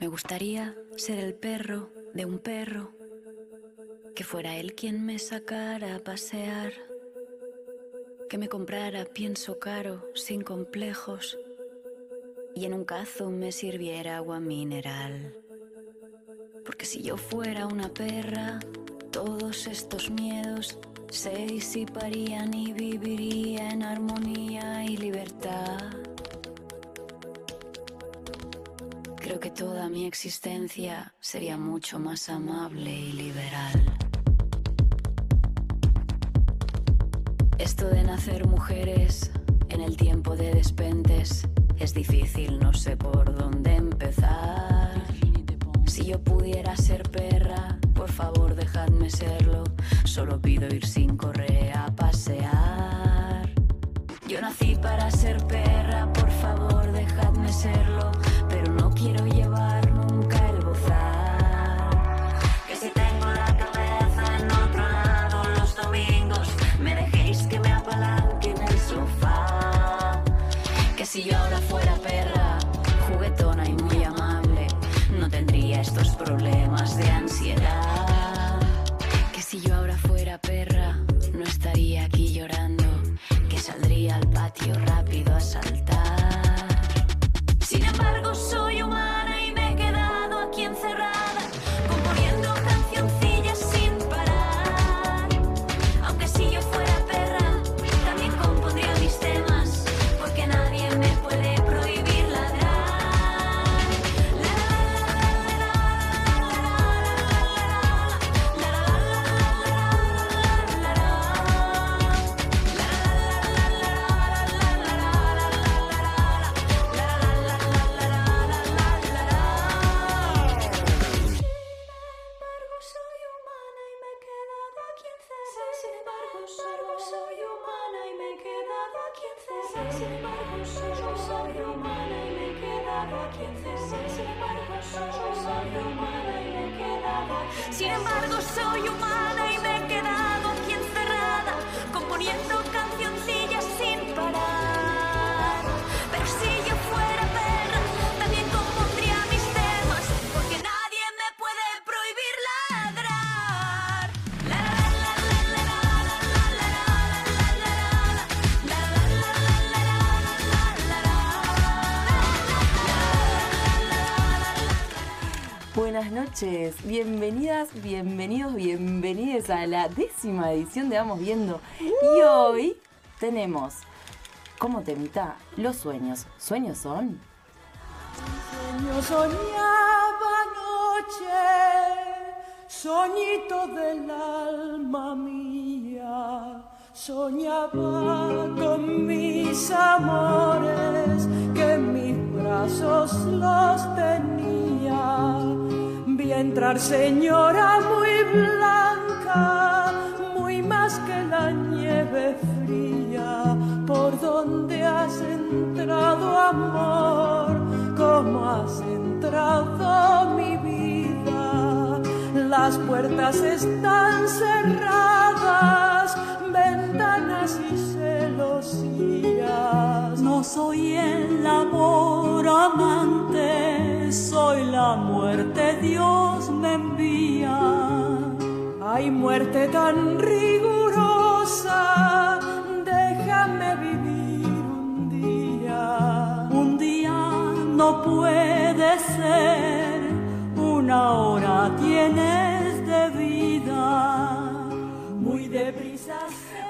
Me gustaría ser el perro de un perro, que fuera él quien me sacara a pasear, que me comprara pienso caro, sin complejos, y en un cazo me sirviera agua mineral. Porque si yo fuera una perra, todos estos miedos se disiparían y viviría en armonía y libertad. Que toda mi existencia sería mucho más amable y liberal. Esto de nacer mujeres en el tiempo de despentes es difícil, no sé por dónde empezar. Si yo pudiera ser perra, por favor dejadme serlo. Solo pido ir sin correa a pasear. Yo nací para ser perra, por favor dejadme serlo. Quiero llevar nunca el bozal. Que si tengo la cabeza en otro lado los domingos, me dejéis que me apalanque en el sofá. Que si yo ahora fuera perra, juguetona y muy amable, no tendría estos problemas de ansiedad. Que si yo ahora fuera perra, no estaría aquí llorando, que saldría al patio rápido a saltar. Soy humana y me he quedado aquí encerrada. Sin embargo, soy humana y me he quedado aquí encerrada. Sin embargo, soy humana y me he quedado. Sin embargo, soy humana Buenas noches, bienvenidas, bienvenidos, bienvenidas a la décima edición de Vamos Viendo. Y hoy tenemos como temita los sueños. ¿Sueños son? Yo soñaba anoche, soñito del alma mía, soñaba con mis amores, que en mis brazos los tenía. Entrar señora muy blanca, muy más que la nieve fría, por donde has entrado amor, como has entrado mi vida. Las puertas están cerradas, ventanas y celosías. No soy el amor amante, soy la muerte, Dios me envía. Hay muerte tan rigurosa, déjame vivir un día. Un día no puede ser, una hora tienes de vida. Muy deprisa.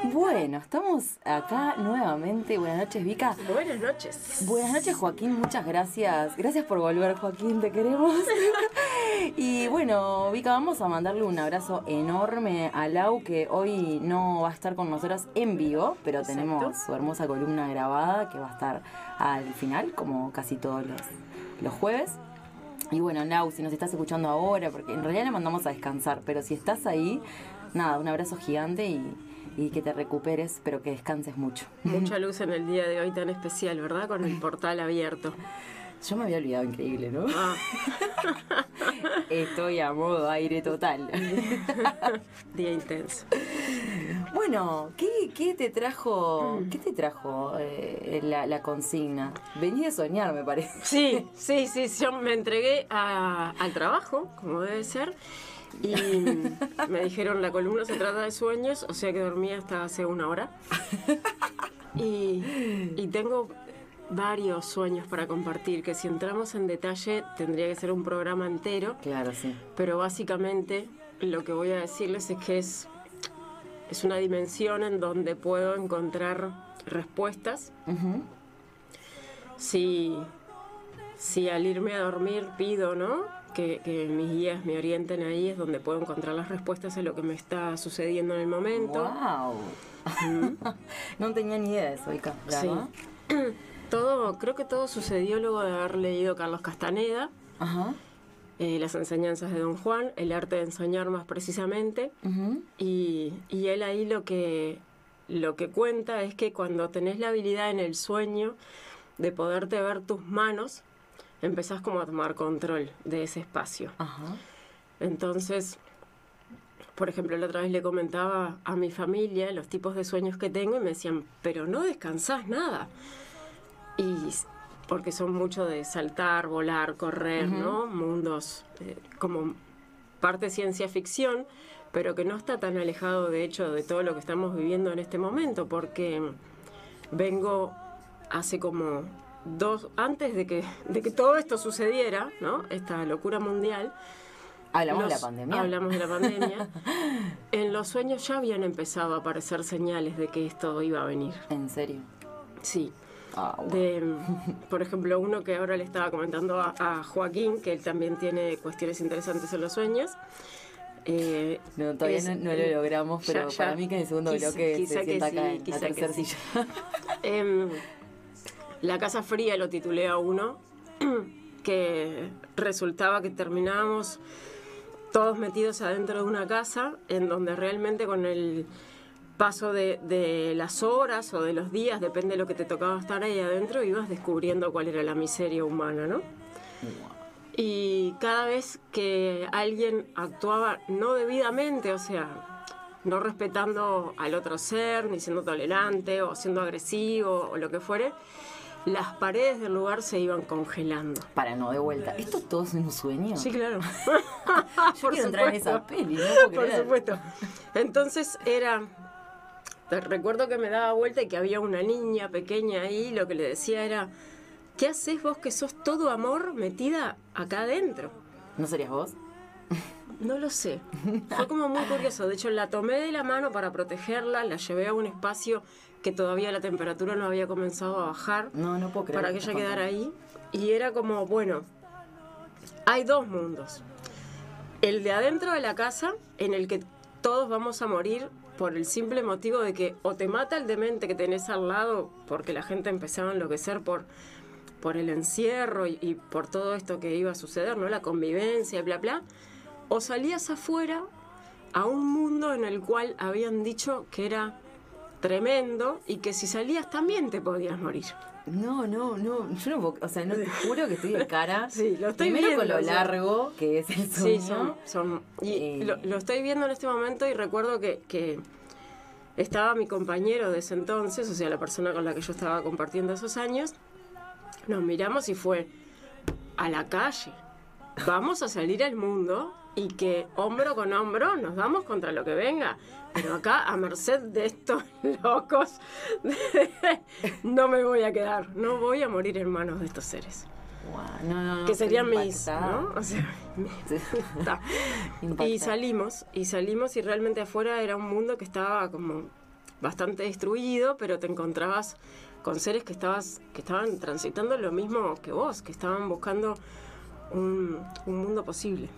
Bueno, estamos acá nuevamente. Buenas noches, Vika. Buenas noches. Buenas noches, Joaquín. Muchas gracias. Gracias por volver, Joaquín. Te queremos. y bueno, Vika, vamos a mandarle un abrazo enorme a Lau, que hoy no va a estar con nosotros en vivo, pero Exacto. tenemos su hermosa columna grabada que va a estar al final, como casi todos los, los jueves. Y bueno, Lau, si nos estás escuchando ahora, porque en realidad le mandamos a descansar, pero si estás ahí, nada, un abrazo gigante y, y que te recuperes, pero que descanses mucho. Mucha luz en el día de hoy tan especial, ¿verdad? Con el portal abierto. Yo me había olvidado, increíble, ¿no? Ah, Estoy a modo aire total. Día intenso. Bueno, ¿qué, qué te trajo, qué te trajo eh, la, la consigna? Vení de soñar, me parece. Sí, sí, sí, yo me entregué a- al trabajo, como debe ser, y me dijeron la columna se trata de sueños, o sea que dormí hasta hace una hora. Y, y tengo varios sueños para compartir, que si entramos en detalle tendría que ser un programa entero, Claro, sí. pero básicamente lo que voy a decirles es que es, es una dimensión en donde puedo encontrar respuestas Ujú. si, si al irme a dormir pido, ¿no? Que, que mis guías me orienten ahí, es donde puedo encontrar las respuestas a lo que me está sucediendo en el momento. Wow. no tenía ni idea de eso, Ica, Sí. Todo, creo que todo sucedió luego de haber leído Carlos Castaneda, Ajá. eh, las enseñanzas de Don Juan, el arte de enseñar más precisamente, y, y él ahí lo que, lo que cuenta es que cuando tenés la habilidad en el sueño de poderte ver tus manos, empezás como a tomar control de ese espacio. Ajá. Entonces, por ejemplo, la otra vez le comentaba a mi familia los tipos de sueños que tengo y me decían, pero no descansás nada. Y porque son mucho de saltar, volar, correr, ¿no? Mundos eh, como parte ciencia ficción, pero que no está tan alejado de hecho de todo lo que estamos viviendo en este momento, porque vengo hace como dos, antes de que, de que todo esto sucediera, ¿no? Esta locura mundial, Hablamos de la pandemia. Hablamos de la pandemia. en los sueños ya habían empezado a aparecer señales de que esto iba a venir. En serio. Sí. Wow. De, por ejemplo, uno que ahora le estaba comentando a, a Joaquín, que él también tiene cuestiones interesantes en los sueños. Eh, No, todavía es- no, no lo logramos, pero ya, ya. para mí que en el segundo Quizá- bloque quizá se que sienta sí, acá en la que tercera sí. silla. Em, la Casa Fría lo titulé a uno, que resultaba que terminábamos todos metidos adentro de una casa en donde realmente con el paso de, de las horas o de los días, depende de lo que te tocaba estar ahí adentro, ibas descubriendo cuál era la miseria humana, ¿no? Y cada vez que alguien actuaba no debidamente, o sea, no respetando al otro ser, ni siendo tolerante o siendo agresivo o lo que fuere, las paredes del lugar se iban congelando. Para no, de vuelta. ¿Esto es todo en un sueño? Sí, claro. Yo quiero entrar en esa peli, no Por supuesto. Entonces era. te recuerdo que me daba vuelta y que había una niña pequeña ahí. y Lo que le decía era: ¿Qué haces vos que sos todo amor metida acá adentro? ¿No serías vos? No lo sé. Fue como muy curioso. De hecho, la tomé de la mano para protegerla, la llevé a un espacio que todavía la temperatura no había comenzado a bajar No, no puedo creer. para que ella quedara ahí. Y era como, bueno, hay dos mundos. El de adentro de la casa, en el que todos vamos a morir por el simple motivo de que o te mata el demente que tenés al lado, porque la gente empezaba a enloquecer por, por el encierro y, y por todo esto que iba a suceder, ¿no? La convivencia, bla, bla. O salías afuera a un mundo en el cual habían dicho que era tremendo y que si salías también te podías morir. No, no, no, yo no o sea, no te juro que estoy de cara. Sí, lo estoy Primero con viendo, lo o sea. largo que es el sueño. Sí, son. son- y Eh. lo, lo estoy viendo en este momento y recuerdo que, que estaba mi compañero de ese entonces, o sea, la persona con la que yo estaba compartiendo esos años. Nos miramos y fue a la calle. Vamos a salir al mundo y que hombro con hombro nos damos contra lo que venga. Pero acá, a merced de estos locos, no me voy a quedar. No voy a morir en manos de estos seres. No, no, que serían mis. Y salimos, y salimos y realmente afuera era un mundo que estaba como bastante destruido, pero te encontrabas con seres que estabas, que estaban transitando lo mismo que vos, que estaban buscando un, un mundo posible.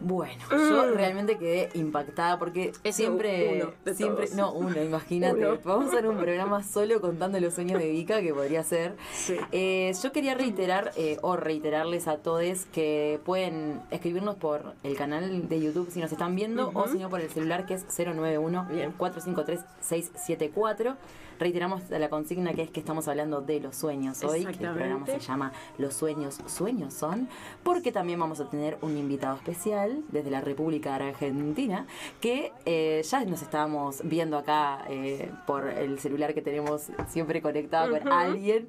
Bueno, yo Mm. realmente quedé impactada porque Ese siempre, uno de siempre, todos. no uno, imagínate, Uno. vamos a hacer un programa solo contando los sueños de Vika que podría ser. Sí. Eh, yo quería reiterar eh, o reiterarles a todos que pueden escribirnos por el canal de YouTube si nos están viendo o si no por el celular que es 091 Bien. 453 674. Reiteramos la consigna que es que estamos hablando de los sueños hoy, que el programa se llama Los sueños, sueños son, porque también vamos a tener un invitado especial desde la República Argentina, que eh, ya nos estábamos viendo acá eh, por el celular que tenemos siempre conectado con alguien.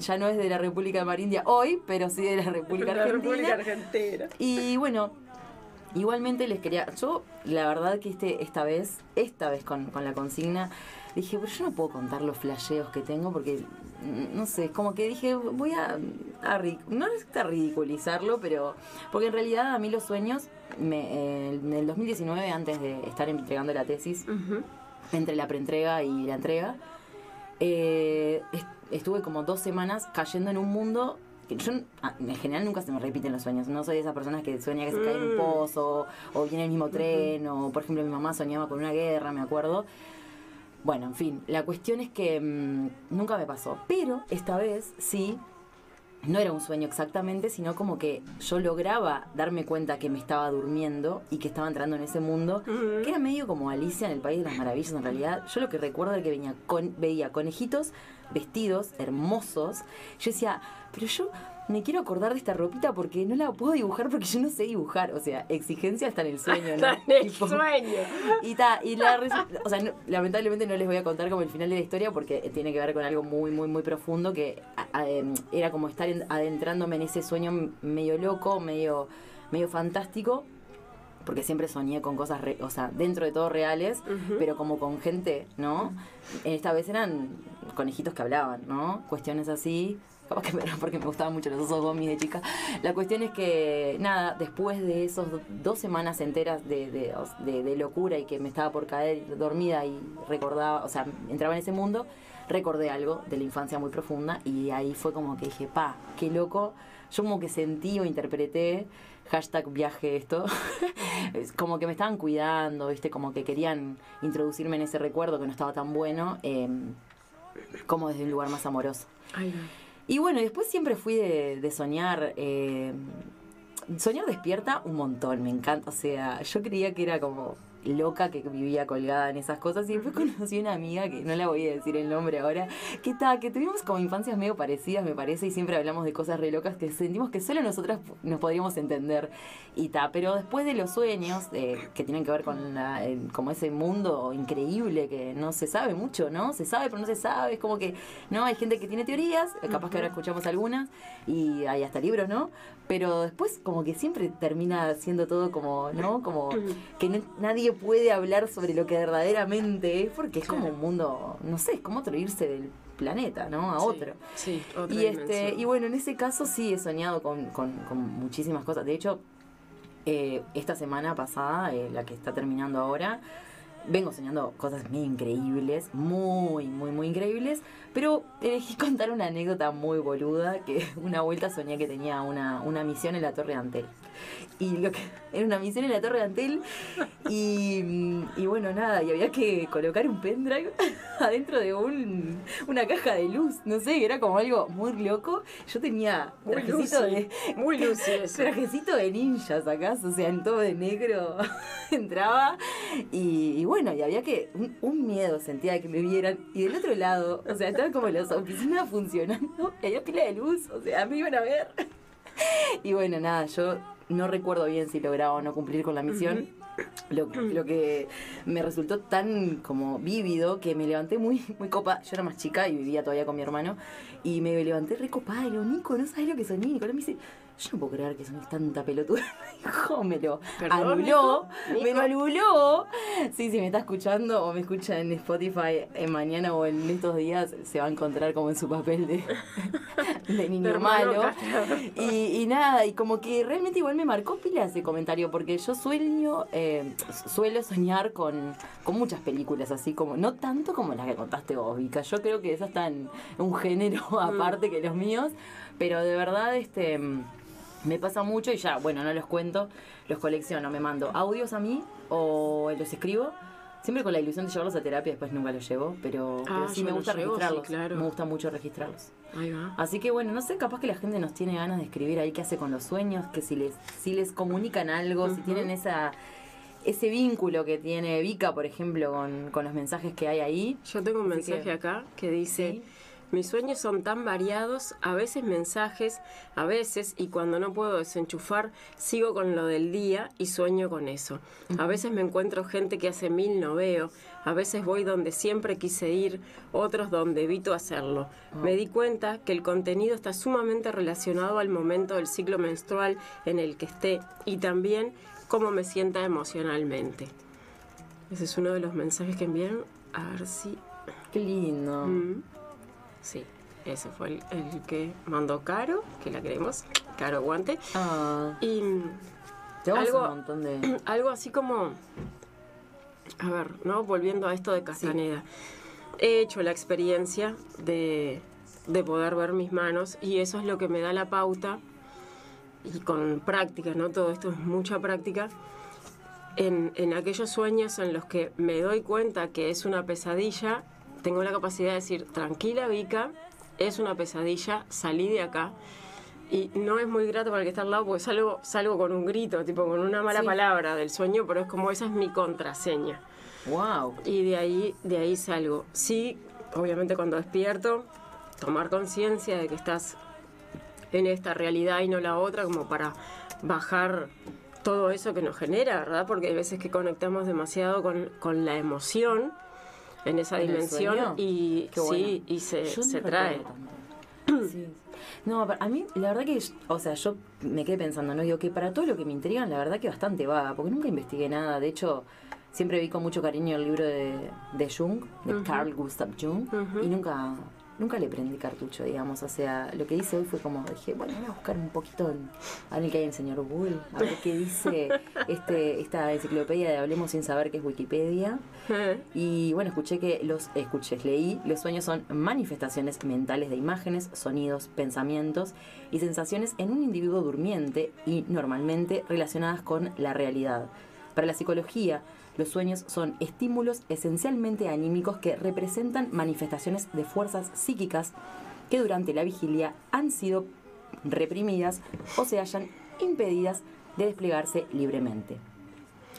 Ya no es de la República de Marindia hoy, pero sí de la República La Argentina. República Argentina. Y bueno, igualmente les quería. Yo, la verdad que este, esta vez, esta vez con, con la consigna, dije, pero yo no puedo contar los flasheos que tengo porque, mm, no sé, como que dije, voy a. a no a ridiculizarlo, pero. Porque en realidad a mí los sueños, me, eh, en el 2019, antes de estar entregando la tesis, entre la preentrega y la entrega, eh, est- estuve como dos semanas cayendo en un mundo que yo ah, en general nunca se me repiten los sueños. No soy de esas personas que sueña que se cae en un Mm. pozo o viene el mismo tren o por ejemplo mi mamá soñaba con una guerra, me acuerdo. Bueno, en fin, la cuestión es que mm, nunca me pasó, pero esta vez sí no era un sueño exactamente, sino como que yo lograba darme cuenta que me estaba durmiendo y que estaba entrando en ese mundo, que era medio como Alicia en el País de las Maravillas en realidad. Yo lo que recuerdo era que venía con, veía conejitos vestidos hermosos. Yo decía, pero yo me quiero acordar de esta ropita porque no la puedo dibujar porque yo no sé dibujar. O sea, exigencia está en el sueño, ¿no? Está en el Tipo, sueño. y ta, y la o sea, no- lamentablemente no les voy a contar como el final de la historia porque tiene que ver con algo muy, muy, muy profundo que a- a- em, era como estar en- adentrándome en ese sueño medio loco, medio, medio fantástico, porque siempre soñé con cosas, re- o sea, dentro de todo reales, pero como con gente, ¿no? Esta vez eran conejitos que hablaban, ¿no? Cuestiones así. Capaz que era porque me gustaban mucho los osos gomis de chica. La cuestión es que, nada, después de esos do- dos semanas enteras de, de, locura y que me estaba por caer dormida y recordaba, o sea, entraba en ese mundo, recordé algo de la infancia muy profunda y ahí fue como que dije, pa, qué loco. Yo como que sentí o interpreté, hashtag viaje esto, es como que me estaban cuidando, viste, como que querían introducirme en ese recuerdo que no estaba tan bueno, eh, como desde un lugar más amoroso. Ay, no. Y bueno, después siempre fui de, de soñar. eh, soñar despierta un montón, me encanta. O sea, yo creía que era como loca que vivía colgada en esas cosas. Y después conocí una amiga que no la voy a decir el nombre ahora que está que tuvimos como infancias medio parecidas me parece y siempre hablamos de cosas re locas que sentimos que solo nosotras nos podríamos entender. Y ta pero después de los sueños eh, que tienen que ver con la- como ese mundo increíble que no se sabe mucho no se sabe pero no se sabe es como que no hay gente que tiene teorías capaz que ahora escuchamos algunas y hay hasta libros no pero después como que siempre termina siendo todo como no como que no- nadie puede hablar sobre lo que verdaderamente es porque es como un mundo no sé es como otro irse del planeta no a Sí, otro. Sí, otra y este y bueno en ese caso sí he soñado con, con- con muchísimas cosas. De hecho eh, esta semana pasada eh, la que está terminando ahora vengo soñando cosas muy increíbles muy muy muy increíbles pero elegí contar una anécdota muy boluda que una vuelta soñé que tenía una, una misión en la Torre de Antel. Y lo que era una misión en la Torre de Antel y, y bueno nada y había que colocar un pendrive adentro de un, una caja de luz no sé era como algo muy loco. Yo tenía Muy trajecito Lucy, de muy Lucy eso. trajecito de ninja sacás, o sea, en todo de negro entraba y, y bueno, y había que, un, un miedo sentía de que me vieran y del otro lado, o sea, estaban como las oficinas funcionando y había pila de luz, o sea, me iban a ver. Y bueno, nada, yo no recuerdo bien si lograba o no cumplir con la misión. Lo, lo que me resultó tan como vívido que me levanté muy, muy copa. Yo era más chica y vivía todavía con mi hermano. Y me levanté re copada. Y le digo, Nico, no sabes lo que soñé. Nicolás me dice, yo no puedo creer que soñé tanta pelotuda. Me dijo, me lo Perdón, anuló. Me lo anuló. Sí, si me está escuchando o me escucha en Spotify en mañana o en estos días, se va a encontrar como en su papel de, de niño hermano malo. Y, y nada, y como que realmente igual me marcó pila ese comentario, porque yo sueño, eh, suelo soñar con, con muchas películas, así como, no tanto como las que contaste vos, Vika. Yo creo que esas están un género aparte que los míos, pero de verdad, este. Me pasa mucho y ya, bueno, no los cuento, los colecciono, me mando audios a mí o los escribo. Siempre con la ilusión de llevarlos a terapia, después nunca los llevo, pero, Ah, pero sí me gusta llevo, sí, registrarlos. claro. Me gusta mucho registrarlos. Ahí va. Así que bueno, no sé, capaz que la gente nos tiene ganas de escribir ahí qué hace con los sueños, que si les, si les comunican algo, si tienen esa ese vínculo que tiene Vika, por ejemplo, con, con los mensajes que hay ahí. Yo tengo un Así que- mensaje acá que dice, Sí. Mis sueños son tan variados, a veces mensajes, a veces, y cuando no puedo desenchufar, sigo con lo del día y sueño con eso. A veces me encuentro gente que hace mil no veo, a veces voy donde siempre quise ir, otros donde evito hacerlo. Me di cuenta que el contenido está sumamente relacionado al momento del ciclo menstrual en el que esté y también cómo me sienta emocionalmente. Ese es uno de los mensajes que enviaron. A ver si Qué lindo. Mm. Sí, ese fue el, el que mandó Caro, que la queremos, Caro Guante. Ah, Y Algo- un montón de... algo así como, a ver, ¿no? Volviendo a esto de Castaneda. He hecho la experiencia de, de poder ver mis manos y eso es lo que me da la pauta y con práctica, ¿no? Todo esto es mucha práctica. En, en aquellos sueños en los que me doy cuenta que es una pesadilla, tengo la capacidad de decir, tranquila Vika, es una pesadilla, salí de acá. Y no es muy grato para el que está al lado porque salgo, salgo con un grito, tipo con una mala Sí. palabra del sueño, pero es como esa es mi contraseña. ¡Wow! Y de ahí, de ahí salgo. Sí, obviamente cuando despierto, tomar conciencia de que estás en esta realidad y no la otra, como para bajar todo eso que nos genera, ¿verdad? Porque hay veces que conectamos demasiado con, con la emoción en esa ¿En el dimensión y Qué sí, bueno. y se, no se trae. Sí. No, a mí, la verdad que, o sea, yo me quedé pensando, ¿no? Digo que para todo lo que me intrigan, la verdad que bastante vaga, porque nunca investigué nada. De hecho, siempre vi con mucho cariño el libro de, de Jung, de. Carl Gustav Jung, y nunca nunca le prendí cartucho, digamos. O sea, lo que hice hoy fue como, dije, bueno, voy a buscar un poquito en, a ver qué hay en señor Google, a ver qué dice este esta enciclopedia de Hablemos sin saber que es Wikipedia. Y bueno, escuché que los escuché, leí, los sueños son manifestaciones mentales de imágenes, sonidos, pensamientos y sensaciones en un individuo durmiente y normalmente relacionadas con la realidad. Para la psicología, los sueños son estímulos esencialmente anímicos que representan manifestaciones de fuerzas psíquicas que durante la vigilia han sido reprimidas o se hallan impedidas de desplegarse libremente.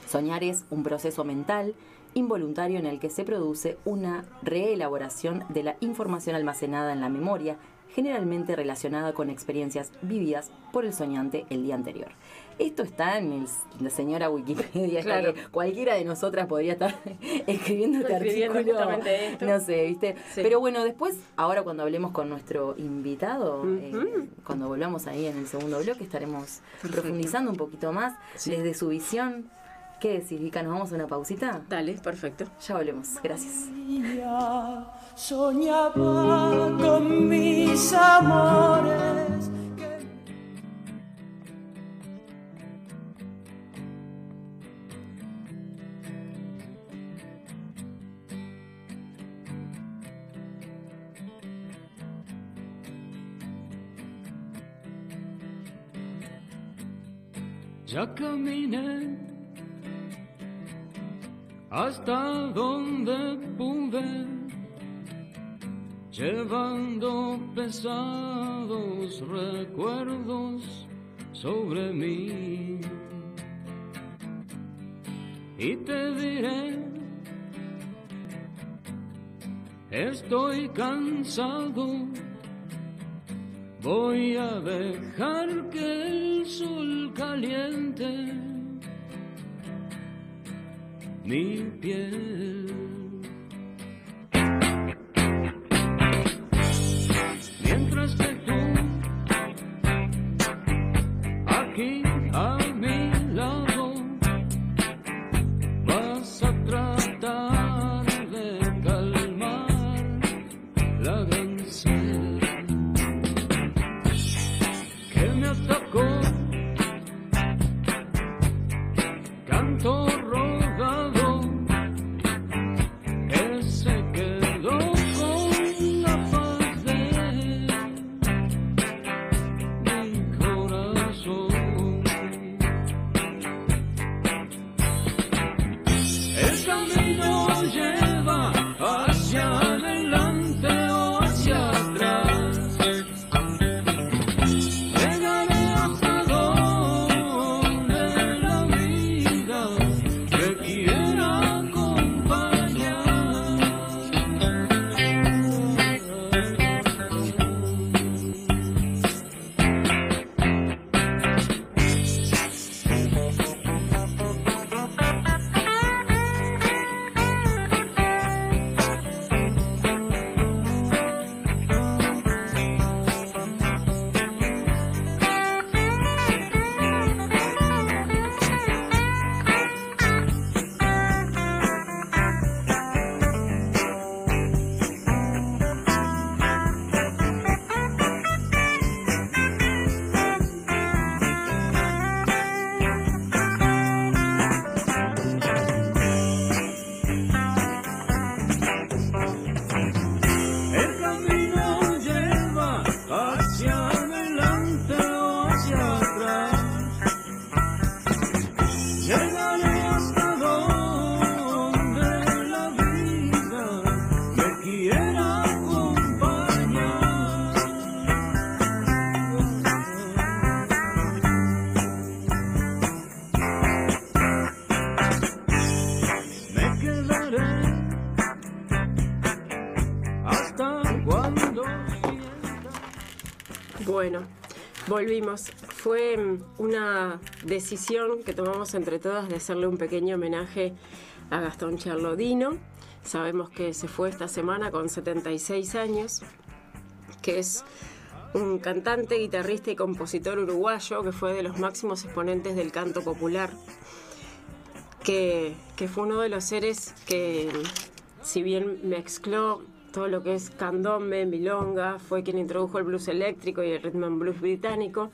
Soñar es un proceso mental involuntario en el que se produce una reelaboración de la información almacenada en la memoria, generalmente relacionada con experiencias vividas por el soñante el día anterior. Esto está en el- la señora Wikipedia, Claro. que cualquiera de nosotras podría estar escribiendo este Escribiendo artículo. justamente esto. No sé, ¿viste? Sí. Pero bueno, después, ahora cuando hablemos con nuestro invitado, eh, cuando volvamos ahí en el segundo bloque, estaremos Perfecto. profundizando un poquito más Sí. desde su visión. ¿Qué decís, Vika? ¿Nos vamos a una pausita? Dale, perfecto. Ya volvemos. Gracias. día soñaba con mis amores. Ya caminé hasta donde pude, llevando pesados recuerdos sobre mí. Y te diré, estoy cansado. Voy a dejar que el sol caliente mi piel. Volvimos. Fue mm, una decisión que tomamos entre todas de hacerle un pequeño homenaje a Gastón Charlodino. Sabemos que se fue esta semana con 76 años, que es un cantante, guitarrista y compositor uruguayo que fue de los máximos exponentes del canto popular, que, que fue uno de los seres que, si bien mezcló todo lo que es candombe, milonga, fue quien introdujo el blues eléctrico y el rhythm and blues británico.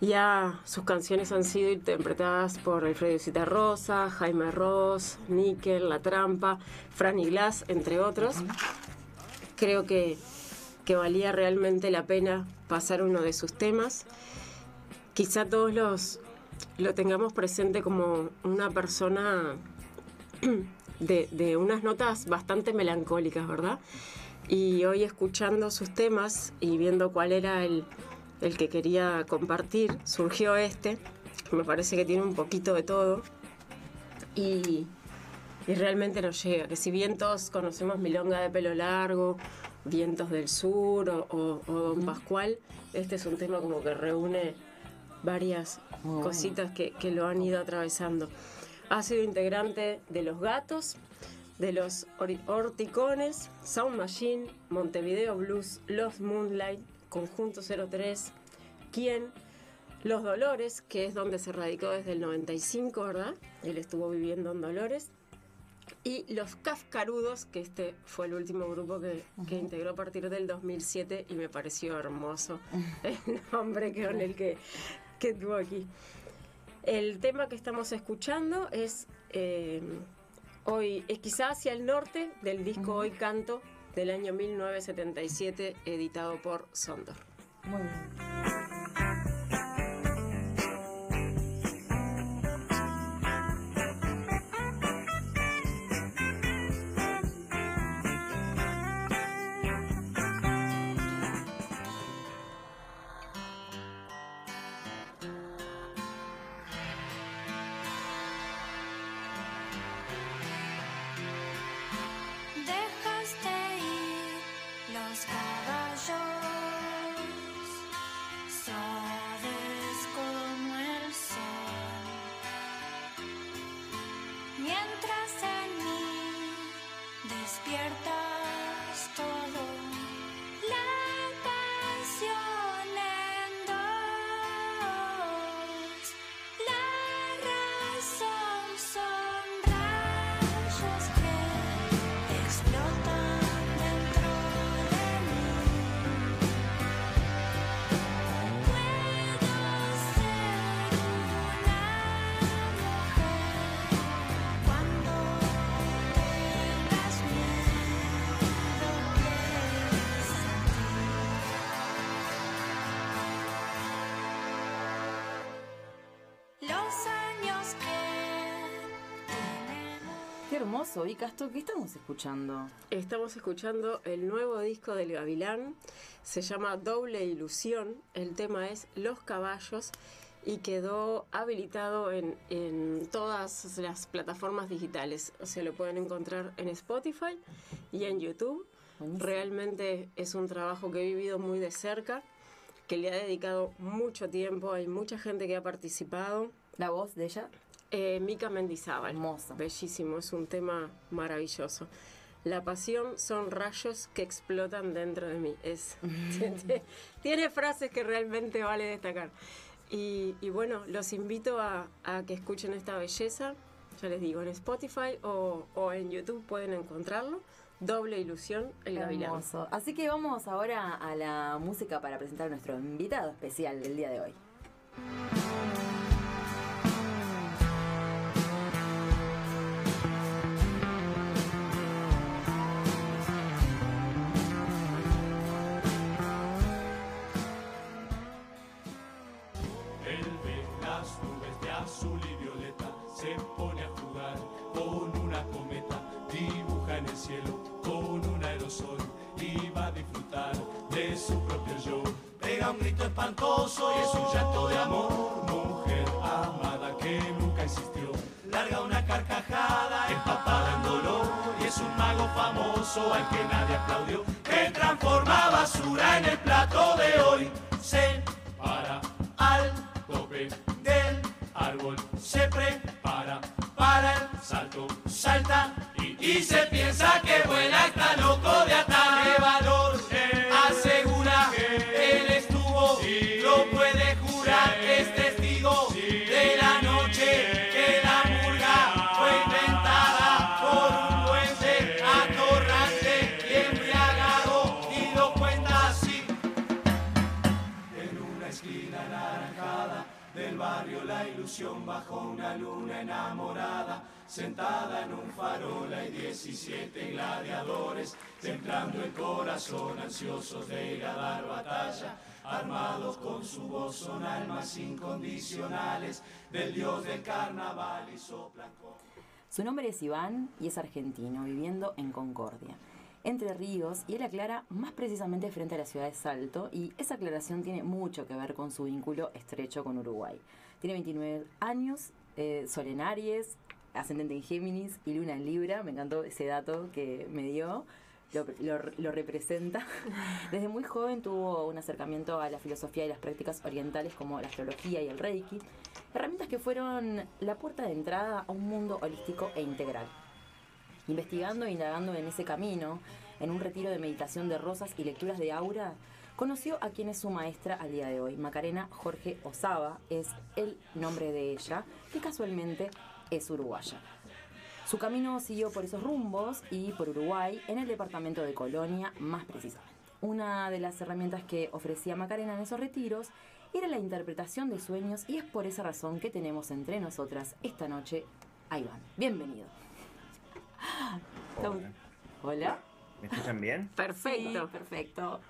Ya sus canciones han sido interpretadas por Alfredo Citarrosa, Jaime Ross, Nickel, La Trampa, Franny Glass, entre otros. Creo que, que valía realmente la pena pasar uno de sus temas. Quizá todos los lo tengamos presente como una persona de, de unas notas bastante melancólicas, ¿verdad? Y hoy escuchando sus temas y viendo cuál era el, el que quería compartir, surgió este, que me parece que tiene un poquito de todo. Y, y realmente nos llega, que si bien todos conocemos Milonga de pelo largo, Vientos del Sur o, o- o Don Pascual, este es un tema como que reúne varias Muy bueno. cositas que, que lo han ido atravesando. Ha sido integrante de Los Gatos, de los Horticones, Sound Machine, Montevideo Blues, Los Moonlight, Conjunto 03, Quién, Los Dolores, que es donde se radicó desde el 95, ¿verdad? Él estuvo viviendo en Dolores. Y Los Cascarudos, que este fue el último grupo que, que integró a partir del 2007 y me pareció hermoso el nombre con el que, que tuvo aquí. El tema que estamos escuchando es eh, hoy, es quizá hacia el norte del disco Hoy Canto del año 1977, editado por Sondor. Muy bien. Qué hermoso. Y Castro, ¿qué estamos escuchando? Estamos escuchando el nuevo disco del Gavilán, se llama Doble Ilusión, el tema es Los Caballos y quedó habilitado en, en todas las plataformas digitales, o sea, lo pueden encontrar en Spotify y en YouTube. Buenísimo. Realmente es un trabajo que he vivido muy de cerca, que le ha dedicado mucho tiempo, hay mucha gente que ha participado. La voz de ella. Eh, Mica Mendizábal. Bellísimo, es un tema maravilloso. La pasión son rayos que explotan dentro de mí. Es, tiene frases que realmente vale destacar. Y, y bueno, los invito a, a que escuchen esta belleza. Ya les digo, en Spotify o, o en YouTube pueden encontrarlo. Doble ilusión, el gavilán. Hermoso. Así que vamos ahora a la música para presentar a nuestro invitado especial del día de hoy. Pega un grito espantoso y es un llanto de amor, mujer amada que nunca existió. Larga una carcajada empapada en dolor y es un mago famoso al que nadie aplaudió, que transforma basura en el plato de hoy. Barrio la ilusión bajo una luna enamorada, sentada en un farol hay 17 gladiadores, templando el corazón, ansiosos de ir a dar batalla, armados con su voz son almas incondicionales del dios del carnaval y soplan con... Su nombre es Iván y es argentino, viviendo en Concordia, Entre Ríos, y él aclara más precisamente frente a la ciudad de Salto, y esa aclaración tiene mucho que ver con su vínculo estrecho con Uruguay. Tiene 29 años, eh, Sol Aries, ascendente en Géminis y Luna en Libra, me encantó ese dato que me dio. Lo- lo representa. Desde muy joven tuvo un acercamiento a la filosofía y las prácticas orientales como la astrología y el reiki, herramientas que fueron la puerta de entrada a un mundo holístico e integral. Investigando e indagando en ese camino, en un retiro de meditación de rosas y lecturas de aura, conoció a quien es su maestra al día de hoy. Macarena Jorge Osaba es el nombre de ella, que casualmente es uruguaya. Su camino siguió por esos rumbos y por Uruguay, en el departamento de Colonia más precisamente. Una de las herramientas que ofrecía Macarena en esos retiros era la interpretación de sueños y es por esa razón que tenemos entre nosotras esta noche a Iván. Bienvenido. Hola. Hola. ¿Me escuchan bien? Perfecto. Sí, perfecto.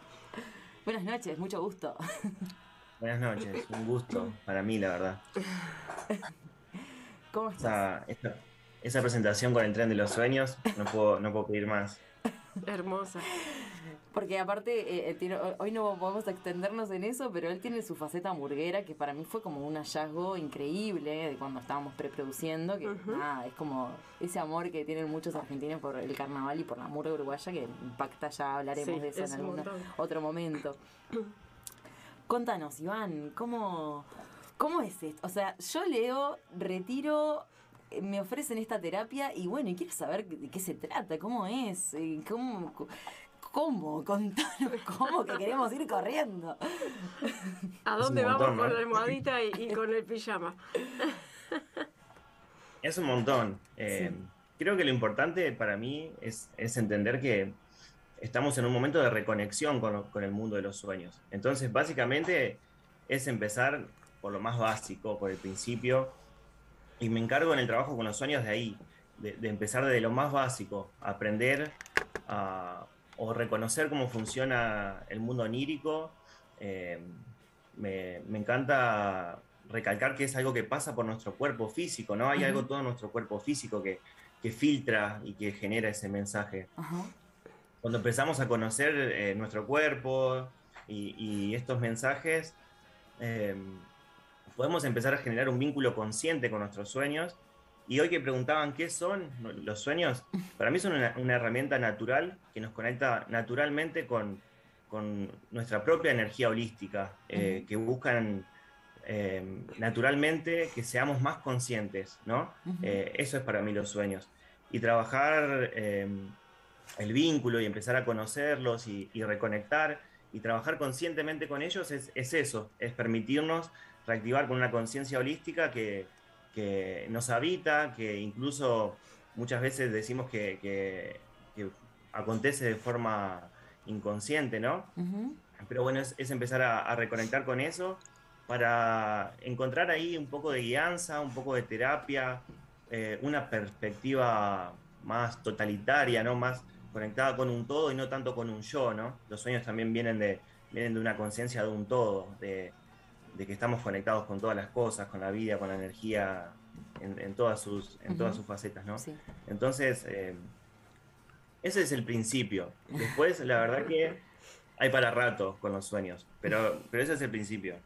Buenas noches, mucho gusto. Buenas noches, un gusto para mí, la verdad. ¿Cómo estás? Esa, esa, esa presentación con el tren de los sueños, no puedo, no puedo pedir más. Hermosa. Porque aparte, eh, eh, tiene- hoy no podemos extendernos en eso, pero él tiene su faceta hamburguera, que para mí fue como un hallazgo increíble de cuando estábamos preproduciendo, que nada, es como ese amor que tienen muchos argentinos por el carnaval y por la murga uruguaya, que impacta, ya hablaremos Sí, de eso es en algún otro momento. Contanos, Iván, ¿cómo, ¿cómo es esto? O sea, yo leo, retiro, eh, me ofrecen esta terapia y bueno, y quiero saber de qué se trata, cómo es, eh, cómo, cómo, contanos cómo que queremos ir corriendo. ¿A dónde vamos con la almohadita y, y con el pijama? Es un montón. Eh, Creo que lo importante para mí es, es entender que estamos en un momento de reconexión con, con el mundo de los sueños. Entonces, básicamente es empezar por lo más básico, por el principio, y me encargo en el trabajo con los sueños de ahí, de, de empezar desde lo más básico, aprender a, o reconocer cómo funciona el mundo onírico. Eh, me, me encanta recalcar que es algo que pasa por nuestro cuerpo físico, ¿no? Hay algo todo en nuestro cuerpo físico que, que filtra y que genera ese mensaje. Cuando empezamos a conocer eh, nuestro cuerpo y, y estos mensajes, eh, podemos empezar a generar un vínculo consciente con nuestros sueños. Y hoy que preguntaban qué son los sueños, para mí son una, una herramienta natural que nos conecta naturalmente con, con nuestra propia energía holística, eh, que buscan eh, naturalmente que seamos más conscientes, ¿no? Eh, eso es para mí los sueños. Y trabajar eh, el vínculo y empezar a conocerlos y, y reconectar y trabajar conscientemente con ellos es, es eso, es permitirnos reactivar con una conciencia holística que, que nos habita, que incluso muchas veces decimos que, que- que acontece de forma inconsciente, ¿no? Pero bueno, es, es empezar a, a reconectar con eso para encontrar ahí un poco de guianza, un poco de terapia, eh, una perspectiva más totalitaria, ¿no? Más conectada con un todo y no tanto con un yo, ¿no? Los sueños también vienen de, vienen de una conciencia de un todo, de, de que estamos conectados con todas las cosas, con la vida, con la energía, en, en todas, sus, en todas sus facetas, ¿no? Sí. Entonces, eh, ese es el principio. Después, la verdad que hay para rato con los sueños, pero, pero ese es el principio.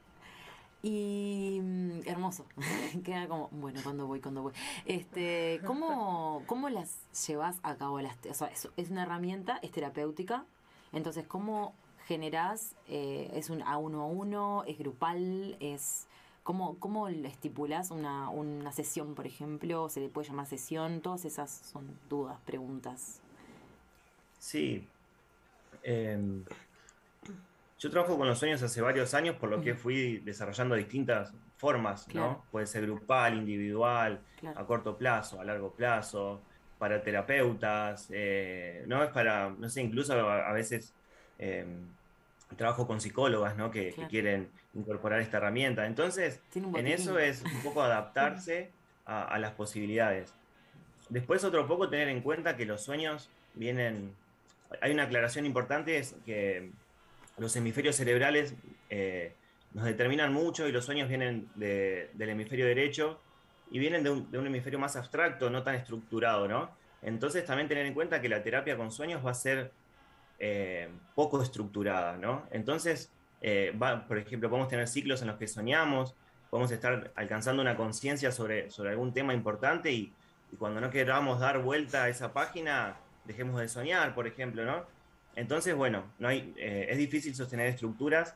Y mm, hermoso. Queda como, bueno, cuando voy, cuando voy. Este, ¿cómo, cómo las llevas a cabo las o sea, es, es una herramienta, es terapéutica. Entonces, ¿cómo generás? eh, ¿Es un a uno a uno? ¿Es grupal? ¿Es ¿Cómo, cómo estipulás una, una sesión, por ejemplo? ¿Se le puede llamar sesión? Todas esas son dudas, preguntas. Sí. Em, yo trabajo con los sueños hace varios años, por lo que fui desarrollando distintas formas, Claro. ¿no? Puede ser grupal, individual, Claro. a corto plazo, a largo plazo, para terapeutas, eh, ¿no? Es para, no sé, incluso a, a veces em, trabajo con psicólogas, ¿no? Que, quieren incorporar esta herramienta. Entonces, en eso es un poco adaptarse a, a las posibilidades. Después otro poco tener en cuenta que los sueños vienen... Hay una aclaración importante, es que los hemisferios cerebrales eh, nos determinan mucho y los sueños vienen de- del hemisferio derecho y vienen de un, de un hemisferio más abstracto, no tan estructurado, ¿no? Entonces también tener en cuenta que la terapia con sueños va a ser eh, poco estructurada, ¿no? Entonces, eh, por ejemplo, podemos tener ciclos en los que soñamos, podemos estar alcanzando una conciencia sobre, sobre algún tema importante y, cuando no queramos dar vuelta a esa página, dejemos de soñar, por ejemplo, ¿no? Entonces, bueno, no hay, eh, es difícil sostener estructuras,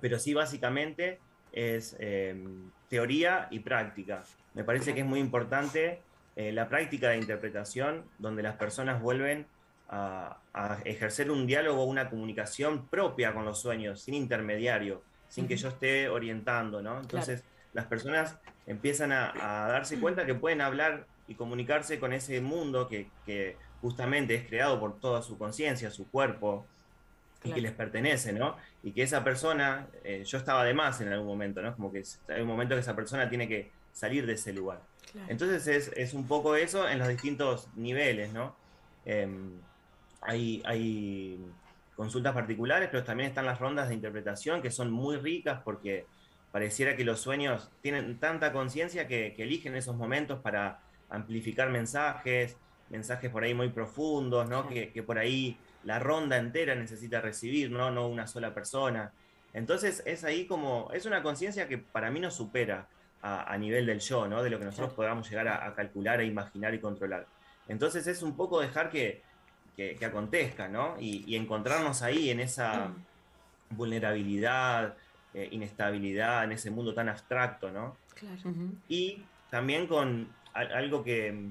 pero sí básicamente es eh, teoría y práctica. Me parece que es muy importante la práctica de interpretación, donde las personas vuelven a, a ejercer un diálogo, una comunicación propia con los sueños, sin intermediario, sin que Ujú. yo esté orientando, ¿no? Entonces, las personas empiezan a, a darse cuenta que pueden hablar y comunicarse con ese mundo que, que justamente es creado por toda su conciencia, su cuerpo, y Claro. que les pertenece, ¿no? Y que esa persona, eh, yo estaba de más en algún momento, ¿no? Como que hay un momento que esa persona tiene que salir de ese lugar. Claro. Entonces es, es un poco eso en los distintos niveles, ¿no? Em, hay, hay consultas particulares, pero también están las rondas de interpretación que son muy ricas porque pareciera que los sueños tienen tanta conciencia que, que eligen esos momentos para amplificar mensajes, mensajes por ahí muy profundos, ¿no? Que, que por ahí la ronda entera necesita recibir, ¿no? No una sola persona. Entonces es ahí como, es una conciencia que para mí nos supera a, a nivel del yo, ¿no? De lo que nosotros podamos llegar a, a calcular, a imaginar y controlar. Entonces es un poco dejar que, que, que acontezca, ¿no? Y, y encontrarnos ahí en esa vulnerabilidad, eh, inestabilidad, en ese mundo tan abstracto, ¿no? Claro. Y también con al- algo que,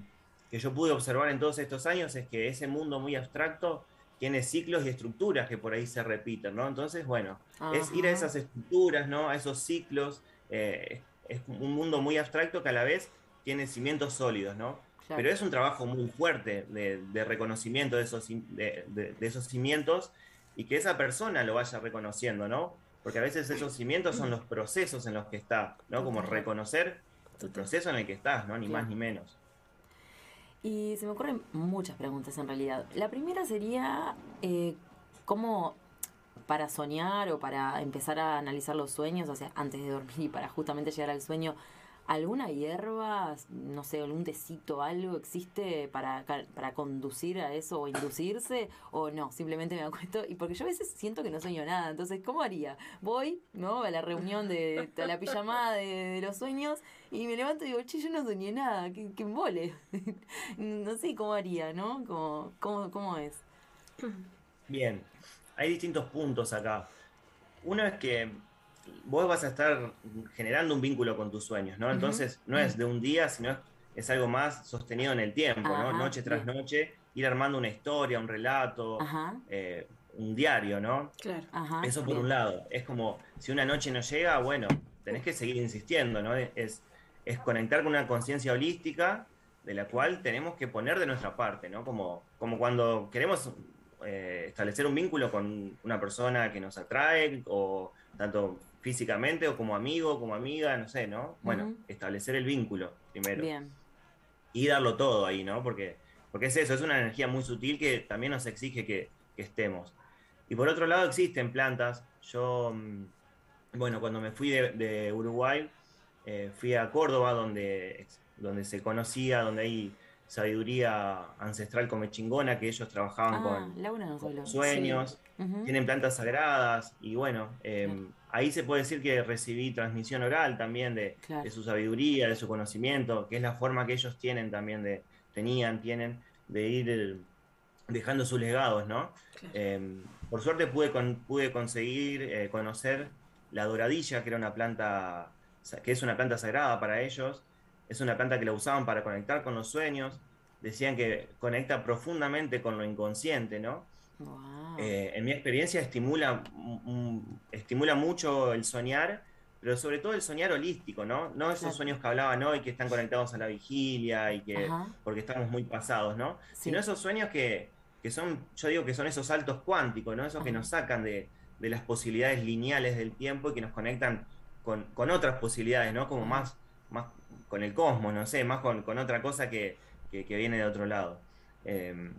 que yo pude observar en todos estos años es que ese mundo muy abstracto tiene ciclos y estructuras que por ahí se repiten, ¿no? Entonces, bueno, es ir a esas estructuras, ¿no? A esos ciclos. eh, es un mundo muy abstracto que a la vez tiene cimientos sólidos, ¿no? Claro. Pero es un trabajo muy fuerte de, de reconocimiento de esos, de, de- de esos cimientos y que esa persona lo vaya reconociendo, ¿no? Porque a veces esos cimientos son los procesos en los que está, ¿no? Como reconocer el proceso en el que estás, ¿no? Ni Claro. más ni menos. Y se me ocurren muchas preguntas en realidad. La primera sería, eh, ¿cómo para soñar o para empezar a analizar los sueños, o sea, antes de dormir y para justamente llegar al sueño, ¿alguna hierba, no sé, algún tecito, algo existe para, para conducir a eso o inducirse? ¿O no? Simplemente me acuesto. Y porque yo a veces siento que no sueño nada, entonces, ¿cómo haría? Voy, ¿no? A la reunión de, a la pijamada de, los sueños y me levanto y digo, che, yo no soñé nada, que, que embole. no sé cómo haría, ¿no? Como, ¿cómo, ¿Cómo es? Bien, hay distintos puntos acá. Uno es que vos vas a estar generando un vínculo con tus sueños, ¿no? Entonces, no es de un día, sino es, algo más sostenido en el tiempo, ¿no? Noche tras bien. noche, ir armando una historia, un relato, eh, un diario, ¿no? Claro. ajá. Eso por bien. un lado. Es como, si una noche no llega, bueno, tenés que seguir insistiendo, ¿no? Es, es conectar con una conciencia holística de la cual tenemos que poner de nuestra parte, ¿no? Como, como cuando queremos eh, establecer un vínculo con una persona que nos atrae, o tanto físicamente, o como amigo, como amiga, no sé, ¿no? Bueno, establecer el vínculo primero Bien, y darlo todo ahí, ¿no? Porque, porque es eso, es una energía muy sutil que también nos exige que, que estemos. Y por otro lado existen plantas. Yo, mm, bueno, cuando me fui de, de Uruguay, eh, fui a Córdoba, donde, donde se conocía, donde hay sabiduría ancestral como chingona, que ellos trabajaban Ah, con, sueños, tienen plantas sagradas, y bueno, eh, Claro. Ahí se puede decir que recibí transmisión oral también de, Claro. de su sabiduría, de su conocimiento, que es la forma que ellos tienen también de, tenían, tienen, de ir eh, dejando sus legados, ¿no? Claro. Eh, por suerte pude, con- pude conseguir eh, conocer la doradilla, que era una planta que es una planta sagrada para ellos, es una planta que la usaban para conectar con los sueños, decían que conecta profundamente con lo inconsciente, ¿no? Wow. Eh, en mi experiencia estimula, estimula mucho el soñar, pero sobre todo el soñar holístico, ¿no? No esos Claro. sueños que hablaban hoy que están conectados a la vigilia y que Ajá. porque estamos muy pasados, ¿no? Sí. Sino esos sueños que, que son, yo digo que son esos saltos cuánticos, ¿no? Esos que nos sacan de, de las posibilidades lineales del tiempo y que nos conectan con, con otras posibilidades, ¿no? Como Ajá. más, más con el cosmos, no sé, más con, con otra cosa que, que- que viene de otro lado. Eh,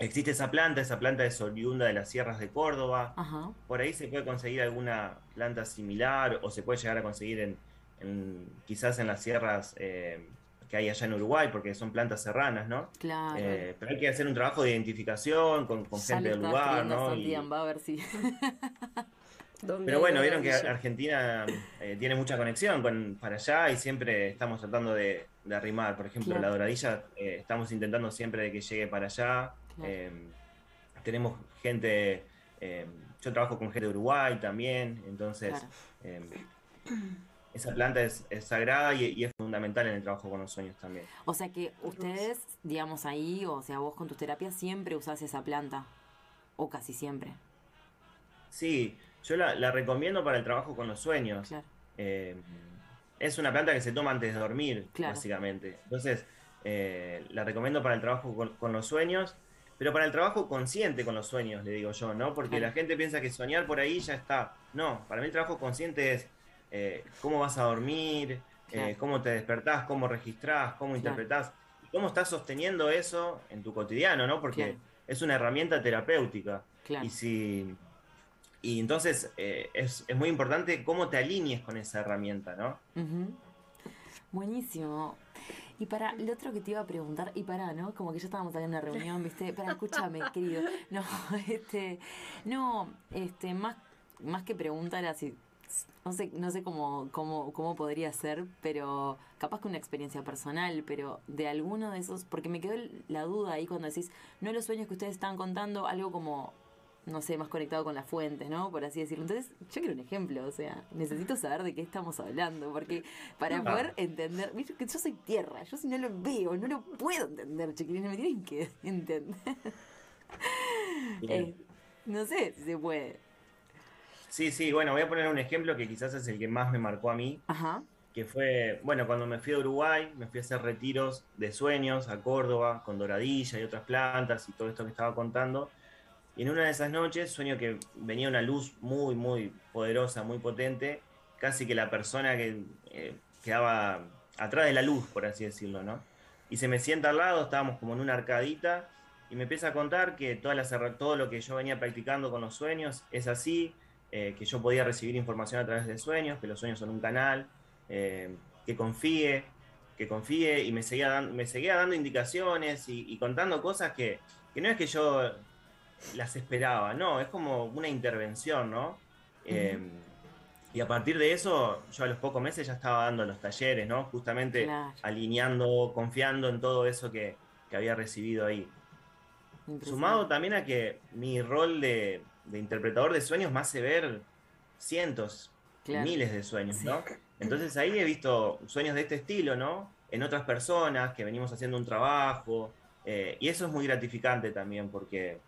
existe esa planta, esa planta es oriunda de las sierras de Córdoba. Ajá. Por ahí se puede conseguir alguna planta similar o se puede llegar a conseguir en, en- quizás en las sierras eh, que hay allá en Uruguay, porque son plantas serranas, ¿no? Claro. Eh, pero hay que hacer un trabajo de identificación con, gente del lugar, ¿no? Y- Amba, a ver si. ¿Dónde pero bueno, vieron que? Argentina eh, tiene mucha conexión con, para allá y siempre estamos tratando de, de arrimar. Por ejemplo, Claro. la doradilla, eh, estamos intentando siempre de que llegue para allá. Claro. Eh, tenemos gente, eh, yo trabajo con gente de Uruguay también, entonces Claro. eh, esa planta es, es sagrada y, y es fundamental en el trabajo con los sueños también. O sea que ustedes, digamos ahí, o sea, vos con tus terapias siempre usás esa planta. O casi siempre. Sí, yo la, la recomiendo para el trabajo con los sueños. Claro. Eh, es una planta que se toma antes de dormir, Claro. básicamente. Entonces, eh, la recomiendo para el trabajo con, con los sueños, pero para el trabajo consciente con los sueños, le digo yo, ¿no? Porque la gente piensa que soñar por ahí ya está. No, para mí el trabajo consciente es eh, cómo vas a dormir, eh, cómo te despertás, cómo registrás, cómo interpretás, cómo estás sosteniendo eso en tu cotidiano, ¿no? Porque Claro. es una herramienta terapéutica. Claro. Y si. Y entonces eh, es, es muy importante cómo te alinees con esa herramienta, ¿no? Ujú. Buenísimo. Y para lo otro que te iba a preguntar, y para, ¿no? Como que ya estábamos en una reunión, ¿viste? Para, escúchame, querido. No, este, no, este, más, más que preguntar así, no sé, no sé cómo, cómo, cómo podría ser, pero capaz que una experiencia personal, pero de alguno de esos, porque me quedó la duda ahí cuando decís, no los sueños que ustedes estaban contando, algo como, no sé, más conectado con la fuente, ¿no? Por así decirlo. Entonces, yo quiero un ejemplo, o sea, necesito saber de qué estamos hablando, porque para Ah. poder entender, viste que yo soy tierra, yo si no lo veo, no lo puedo entender, chiquilines, me tienen que entender. Eh, no sé si se puede. Sí, sí, bueno, voy a poner un ejemplo que quizás es el que más me marcó a mí, Ajá, que fue, bueno, cuando me fui a Uruguay, me fui a hacer retiros de sueños a Córdoba, con doradilla y otras plantas y todo esto que estaba contando. Y en una de esas noches sueño que venía una luz muy, muy poderosa, muy potente, casi que la persona que eh, quedaba atrás de la luz, por así decirlo, ¿no? Y se me sienta al lado, estábamos como en una arcadita, y me empieza a contar que todo lo que yo venía practicando con los sueños es así, eh, que yo podía recibir información a través de sueños, que los sueños son un canal, eh, que confíe, que confíe, y me seguía, dan- me seguía dando indicaciones y, y contando cosas que, que no es que yo las esperaba, no, es como una intervención, ¿no? Eh, y a partir de eso, yo a los pocos meses ya estaba dando los talleres, ¿no? Justamente Claro. alineando, confiando en todo eso que, que había recibido ahí. Sumado también a que mi rol de, de interpretador de sueños me hace ver cientos, Claro. miles de sueños, Sí. ¿no? Entonces ahí he visto sueños de este estilo, ¿no? En otras personas que venimos haciendo un trabajo. eh, y eso es muy gratificante también porque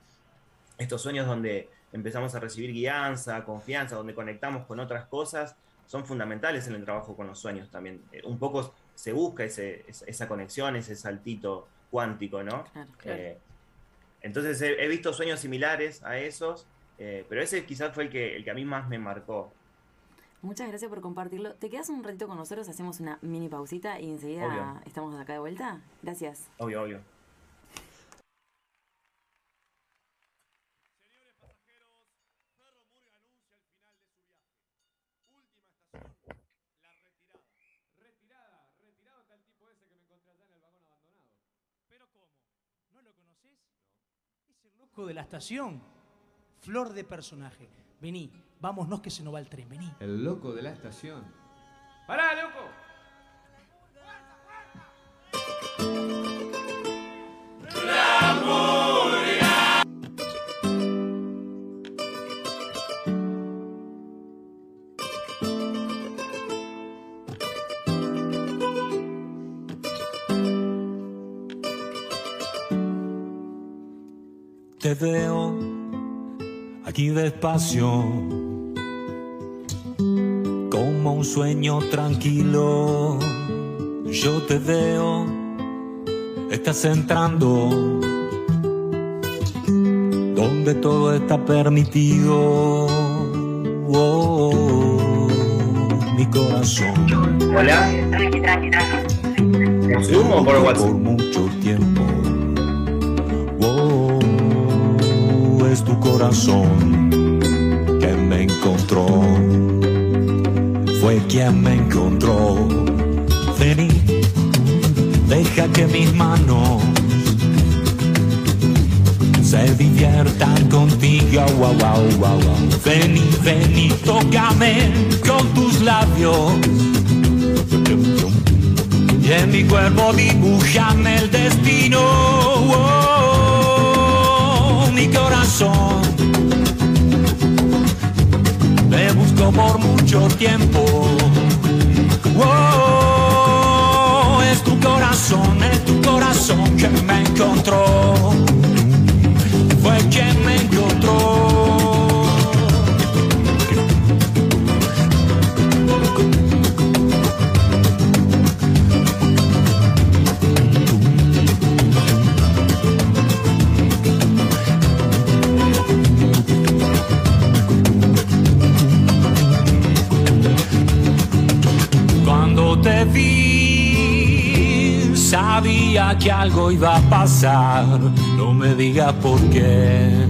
estos sueños donde empezamos a recibir guianza, confianza, donde conectamos con otras cosas, son fundamentales en el trabajo con los sueños también. Eh, un poco se busca ese- esa, conexión, ese saltito cuántico, ¿no? Claro. Eh, entonces he, he visto sueños similares a esos, eh, pero ese quizás fue el que, el que a mí más me marcó. Muchas gracias por compartirlo. ¿Te quedas un ratito con nosotros? Hacemos una mini pausita y enseguida Obvio. estamos acá de vuelta. Gracias. Obvio, obvio. Señores pasajeros, Ferromurga anuncia el final de su viaje. Última estación, la retirada. Retirada, retirado está el tipo ese que me encontré allá en el vagón abandonado. ¿Pero cómo? ¿No lo conoces? Es el loco de la estación. Flor de personaje. Vení, vámonos que se nos va el tren, vení. El loco de la estación. ¡Pará, loco! Te veo aquí despacio, como un sueño tranquilo. Yo te veo, estás entrando donde todo está permitido. Oh, mi corazón. Hola. ¿Por Zoom o por WhatsApp? Por mucho tiempo. Que me encontró. Fue quien me encontró. Vení, deja que mis manos se diviertan contigo. Wow, wow, wow, wow. Vení, tócame con tus labios. Y en mi cuerpo dibújame el destino. Oh, mi corazón. Por mucho tiempo. Oh, es tu corazón, es tu corazón que me encontró. Fue quien me encontró. Que algo iba a pasar. No me digas por qué.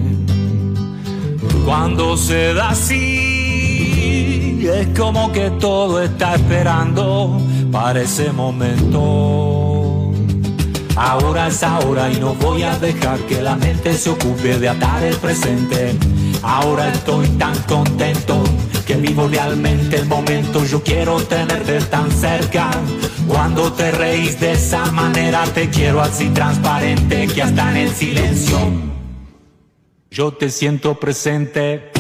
Cuando se da así, es como que todo está esperando para ese momento. Ahora es ahora y no voy a dejar que la mente se ocupe de atar el presente. Ahora estoy tan contento que vivo realmente el momento. Yo quiero tenerte tan cerca. Cuando te reís de esa manera, te quiero así transparente que hasta en el silencio yo te siento presente.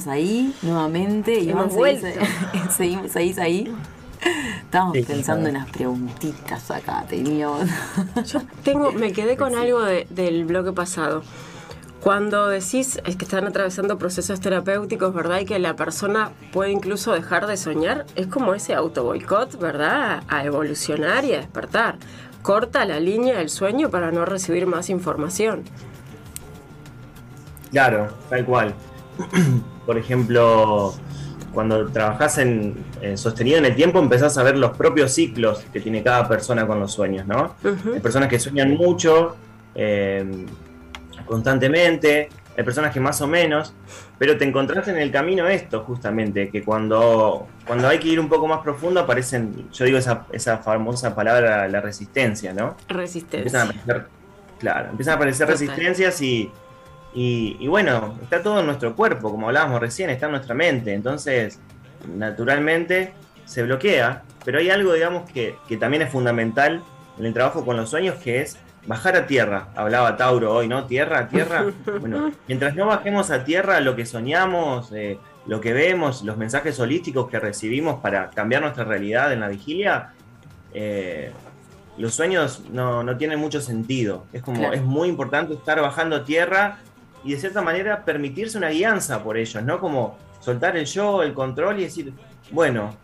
Estamos ahí nuevamente y Hemos vamos vuelto. seguimos, seguís ahí. Estábamos Sí, pensando en unas preguntitas acá, teníamos. Yo tengo, me quedé con algo de- del bloque pasado. Cuando decís es que están atravesando procesos terapéuticos, ¿verdad? Y que la persona puede incluso dejar de soñar, es como ese auto boicot, ¿verdad? A evolucionar y a despertar. Corta la línea del sueño para no recibir más información. Claro, tal cual. Por ejemplo, cuando trabajás en, en sostenido en el tiempo, empezás a ver los propios ciclos que tiene cada persona con los sueños, ¿no? Ujú. Hay personas que sueñan mucho, eh, constantemente, hay personas que más o menos, pero te encontrás en el camino esto, justamente, que cuando, cuando hay que ir un poco más profundo aparecen, yo digo esa, esa famosa palabra, la resistencia, ¿no? Empiezan a Resistencia. aparecer, claro, empiezan a aparecer Total. resistencias y, y, y bueno, está todo en nuestro cuerpo, como hablábamos recién, está en nuestra mente, entonces naturalmente se bloquea, pero hay algo, digamos, que, que también es fundamental en el trabajo con los sueños, que es bajar a tierra. Hablaba Tauro hoy, ¿no? Tierra, tierra. Bueno, mientras no bajemos a tierra lo que soñamos, eh, lo que vemos, los mensajes holísticos que recibimos para cambiar nuestra realidad en la vigilia, eh, los sueños no, no tienen mucho sentido. Es como, Claro. es muy importante estar bajando a tierra y de cierta manera permitirse una guianza por ellos, ¿no? Como soltar el yo, el control y decir, bueno,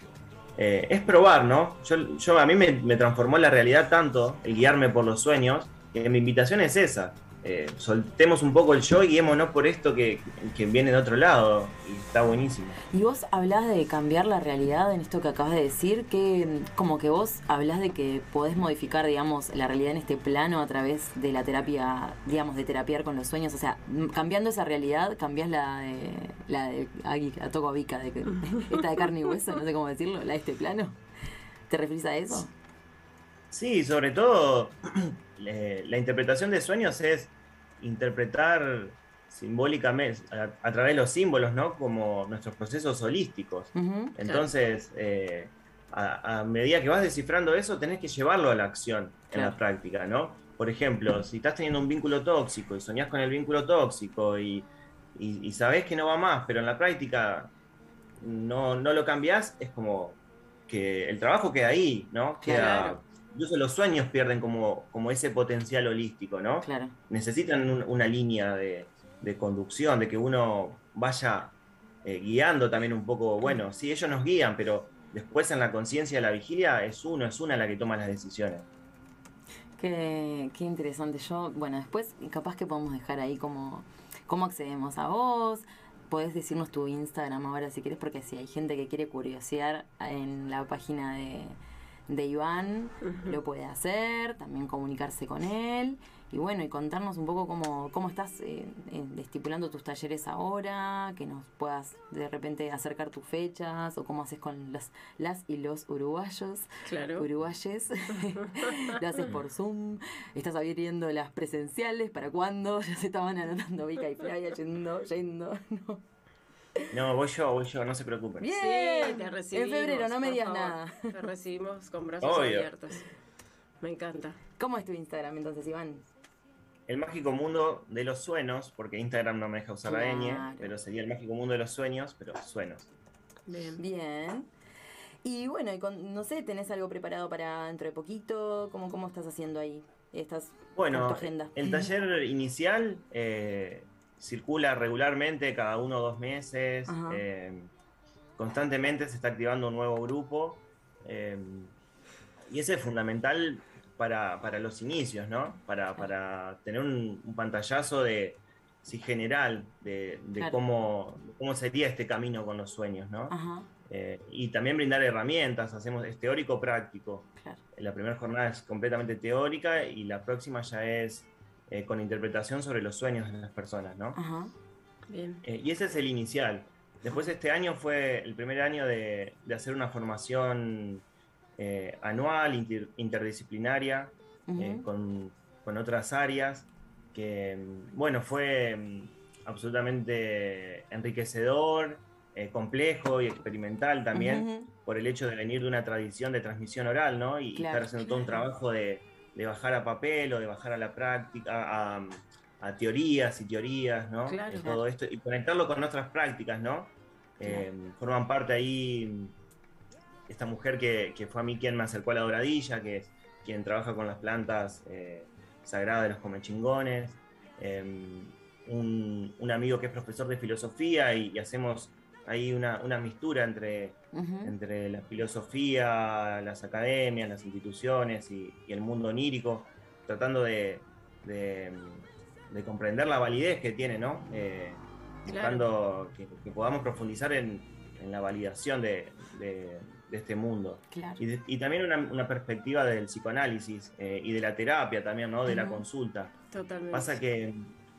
eh, es probar, ¿no? Yo, yo a mí me, me transformó la realidad tanto el guiarme por los sueños, que mi invitación es esa. Eh, soltemos un poco el yo y guiémonos por esto que, que viene de otro lado. Y está buenísimo. Y vos hablás de cambiar la realidad en esto que acabas de decir, que como que vos hablás de que podés modificar, digamos, la realidad en este plano a través de la terapia, digamos, de terapiar con los sueños. O sea, cambiando esa realidad, cambiás la de, la de, aquí, la toco a Vika, de que, esta de carne y hueso, no sé cómo decirlo, la de este plano. ¿Te referís a eso? Sí, sobre todo la interpretación de sueños es interpretar simbólicamente, a, a través de los símbolos, ¿no? Como nuestros procesos holísticos. Entonces, eh, a, a medida que vas descifrando eso, tenés que llevarlo a la acción en la práctica, ¿no? Por ejemplo, si estás teniendo un vínculo tóxico y soñás con el vínculo tóxico y, y, y sabés que no va más, pero en la práctica no, no lo cambiás, es como que el trabajo queda ahí, ¿no? Queda, Claro. Incluso los sueños pierden como, como ese potencial holístico, ¿no? Claro. necesitan un- una línea de, de conducción, de que uno vaya eh, guiando también un poco. Bueno, sí, ellos nos guían, pero después en la conciencia de la vigilia es uno, es una la que toma las decisiones. Qué, qué interesante. Yo, bueno, después capaz que podemos dejar ahí como cómo accedemos a vos. Podés decirnos tu Instagram ahora si querés, porque si hay gente que quiere curiosear en la página de, de Iván, lo puede hacer, también comunicarse con él. Y bueno, y contarnos un poco cómo, cómo estás eh, eh, estipulando tus talleres ahora, que nos puedas de repente acercar tus fechas, o cómo haces con las, las y los uruguayos Claro. uruguayes. Lo haces por Zoom. Estás abriendo las presenciales. ¿Para cuándo? Ya se estaban anotando Vika y Flavia yendo, yendo. No. No, voy yo, voy yo, no se preocupen. Bien. Sí, te recibimos. en febrero, no me por digas favor. nada. Te recibimos con brazos Obvio. abiertos. Me encanta. ¿Cómo es tu Instagram entonces, Iván? El mágico mundo de los sueños, porque Instagram no me deja usar la ñ, pero sería el mágico mundo de los sueños, pero suenos. Bien. Bien. Y bueno, y con- no sé, ¿tenés algo preparado para dentro de poquito? ¿Cómo, cómo estás haciendo ahí? Estás Bueno, tu agenda. el taller inicial eh, circula regularmente cada uno o dos meses. Eh, constantemente se está activando un nuevo grupo. eh, y ese es fundamental para, para los inicios, ¿no? Para, para tener un, un pantallazo de sí, general de, de Claro. cómo, cómo sería este camino con los sueños, ¿no? Ajá, Eh, y también brindar herramientas, hacemos, es teórico-práctico. claro. La primera jornada es completamente teórica y la próxima ya es eh, con interpretación sobre los sueños de las personas, ¿no? Ajá. Bien. Eh, y ese es el inicial. Después este año fue el primer año de, de hacer una formación eh, anual, inter- interdisciplinaria, con, con otras áreas, que mm, bueno, fue mm, absolutamente enriquecedor, complejo y experimental también por el hecho de venir de una tradición de transmisión oral, ¿no? Y, y Claro, estar haciendo todo un trabajo de, de bajar a papel o de bajar a la práctica, a, a teorías y teorías, ¿no? Claro. Todo esto y conectarlo con otras prácticas, ¿no? Eh, forman parte ahí mm, esta mujer que, que fue a mí quien me acercó a la doradilla, que es quien trabaja con las plantas eh, sagradas de los comechingones, eh, un, un amigo que es profesor de filosofía y, y hacemos ahí una, una mistura entre, Ujú. entre la filosofía, las academias, las instituciones y, y el mundo onírico, tratando de, de- de comprender la validez que tiene, ¿no? Eh, buscando que, que podamos profundizar en, en la validación de, de- de este mundo. Claro. Y, y también una, una perspectiva del psicoanálisis eh, y de la terapia también, ¿no? De la Ujú. consulta. Totalmente. Pasa que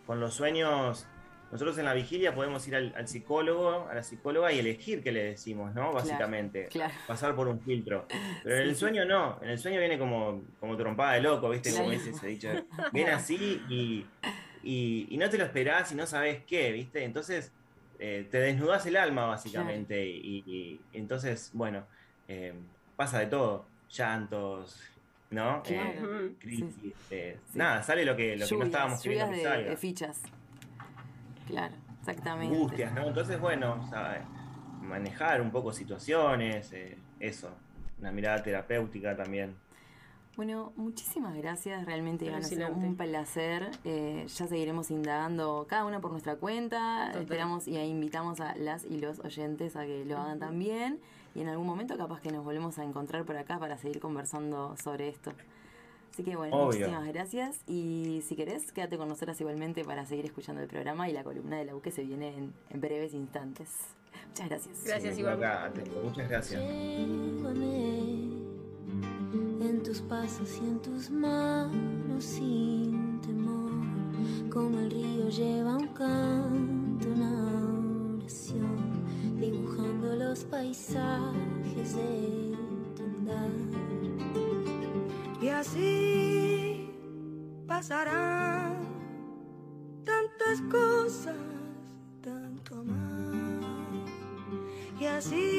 con los sueños, nosotros en la vigilia podemos ir al, al psicólogo, a la psicóloga y elegir qué le decimos, ¿no? Básicamente. Claro. Pasar por un filtro. Pero en el sí. sueño no. En el sueño viene como, como trompada de loco, ¿viste? Como dice ese dicho. Viene así y, y, y no te lo esperás y no sabes qué, ¿viste? Entonces eh, te desnudas el alma, básicamente. Y, y- y entonces, bueno, eh, pasa de todo. Llantos, ¿no? Eh, crisis, eh, Sí. nada, sale lo que, lo que no estábamos queriendo que de, de fichas. Claro, exactamente. Angustias, ¿no? Entonces, bueno, o sea, manejar un poco situaciones, eh, eso. Una mirada terapéutica también. Bueno, muchísimas gracias, realmente Iván, ha un placer. Eh, ya seguiremos indagando cada una por nuestra cuenta. Total. Esperamos y invitamos a las y los oyentes a que lo hagan también. Y en algún momento capaz que nos volvemos a encontrar por acá para seguir conversando sobre esto. Así que bueno, Obvio. muchísimas gracias. Y si querés, quédate con nosotras igualmente para seguir escuchando el programa y la columna de la U que se viene en, en breves instantes. Muchas gracias. Gracias, Sí, atento. Muchas gracias. Llévame en tus pasos y en tus manos sin temor, como el río lleva un canto, una oración, dibujando los paisajes de tu andar. Y así pasarán tantas cosas, tanto amar. Y así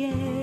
que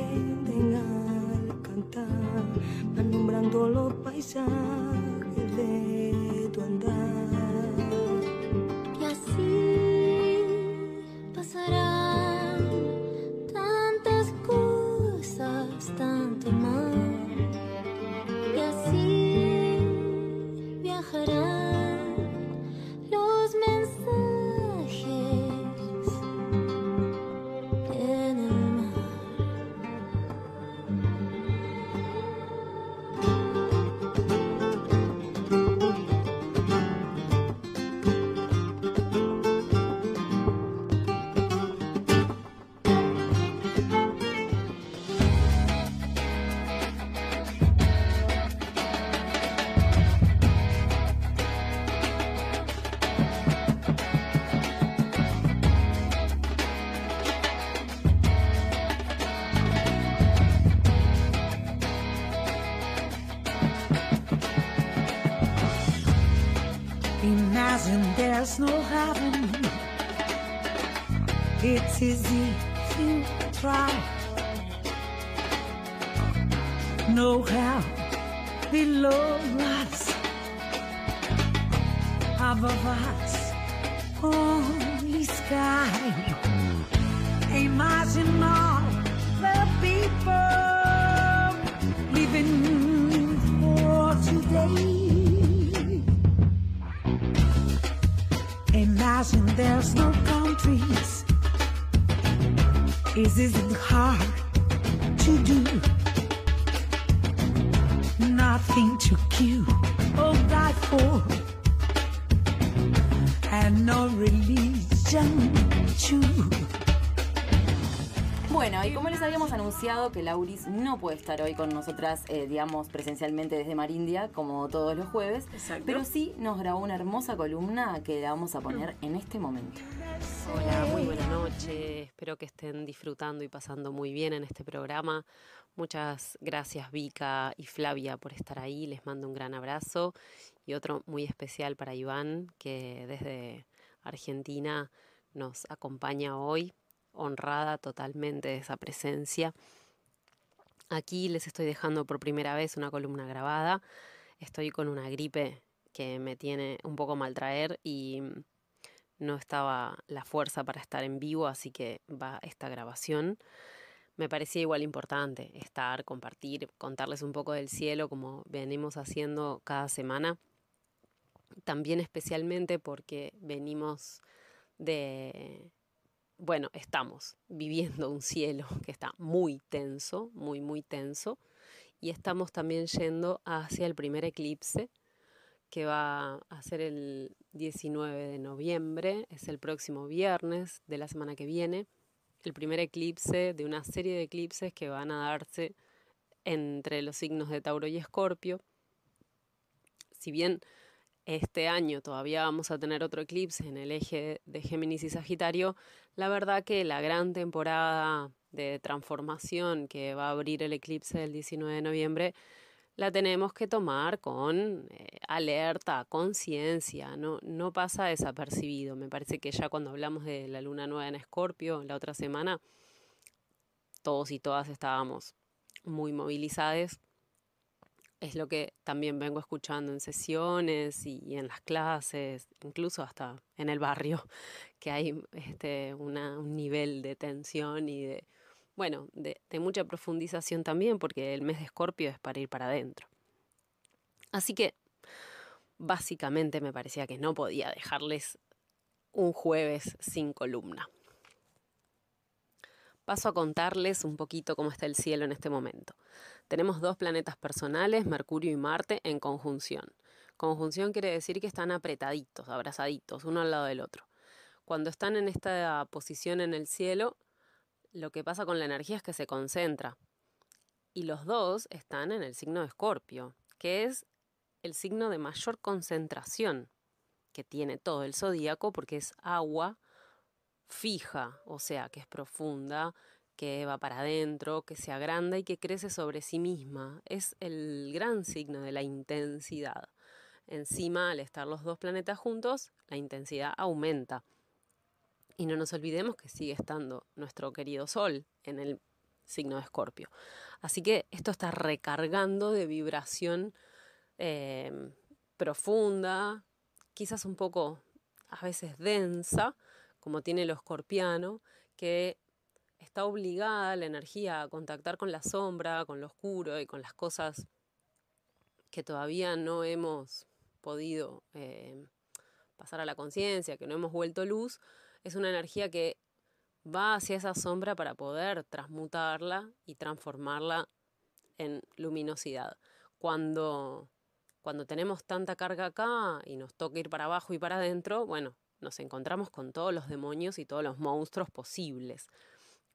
heaven. It's easy to try. No hell below us, above us, only sky. Imagine all the people living for today. Imagine there's no countries. It hard to do? Nothing to kill or die for, and no religion too. Bueno, y como les habíamos anunciado que Lauris no puede estar hoy con nosotras, eh, digamos, presencialmente desde Marindia, como todos los jueves, Exacto. pero sí nos grabó una hermosa columna que la vamos a poner en este momento. Hola, muy buena noche. Espero que estén disfrutando y pasando muy bien en este programa. Muchas gracias Vika y Flavia por estar ahí. Les mando un gran abrazo y otro muy especial para Iván, que desde Argentina nos acompaña hoy. Honrada totalmente de esa presencia. Aquí les estoy dejando por primera vez una columna grabada. Estoy con una gripe que me tiene un poco mal traer y no estaba la fuerza para estar en vivo, así que va esta grabación. Me parecía igual importante estar, compartir, contarles un poco del cielo como venimos haciendo cada semana. También especialmente porque venimos de, bueno, estamos viviendo un cielo que está muy tenso, muy, muy tenso. Y estamos también yendo hacia el primer eclipse que va a ser el 19 de noviembre, es el próximo viernes de la semana que viene, el primer eclipse de una serie de eclipses que van a darse entre los signos de Tauro y Escorpio. Si bien este año todavía vamos a tener otro eclipse en el eje de Géminis y Sagitario, la verdad que la gran temporada de transformación que va a abrir el eclipse del 19 de noviembre la tenemos que tomar con eh, alerta, conciencia, no, no pasa desapercibido. Me parece que ya cuando hablamos de la luna nueva en Escorpio la otra semana, todos y todas estábamos muy movilizados. Es lo que también vengo escuchando en sesiones y, en las clases, incluso hasta en el barrio, que hay este, un nivel de tensión y de, bueno, de, de, mucha profundización también, porque el mes de Escorpio es para ir para adentro. Así que, básicamente me parecía que no podía dejarles un jueves sin columna. Paso a contarles un poquito cómo está el cielo en este momento. Tenemos dos planetas personales, Mercurio y Marte, en conjunción. Conjunción quiere decir que están apretaditos, abrazaditos, uno al lado del otro. Cuando están en esta posición en el cielo, lo que pasa con la energía es que se concentra Y los dos están en el signo de Escorpio, que es el signo de mayor concentración que tiene todo el zodíaco porque es agua fija, o sea, que es profunda, que va para adentro, que se agranda y que crece sobre sí misma. Es el gran signo de la intensidad. Encima, al estar los dos planetas juntos, la intensidad aumenta. Y no nos olvidemos que sigue estando nuestro querido Sol en el signo de Escorpio. Así que esto está recargando de vibración eh, profunda, quizás un poco a veces densa, como tiene lo escorpiano, que está obligada la energía a contactar con la sombra, con lo oscuro y con las cosas que todavía no hemos podido eh, pasar a la conciencia, que no hemos vuelto luz, es una energía que va hacia esa sombra para poder transmutarla y transformarla en luminosidad. Cuando, cuando tenemos tanta carga acá y nos toca ir para abajo y para adentro, bueno, nos encontramos con todos los demonios y todos los monstruos posibles.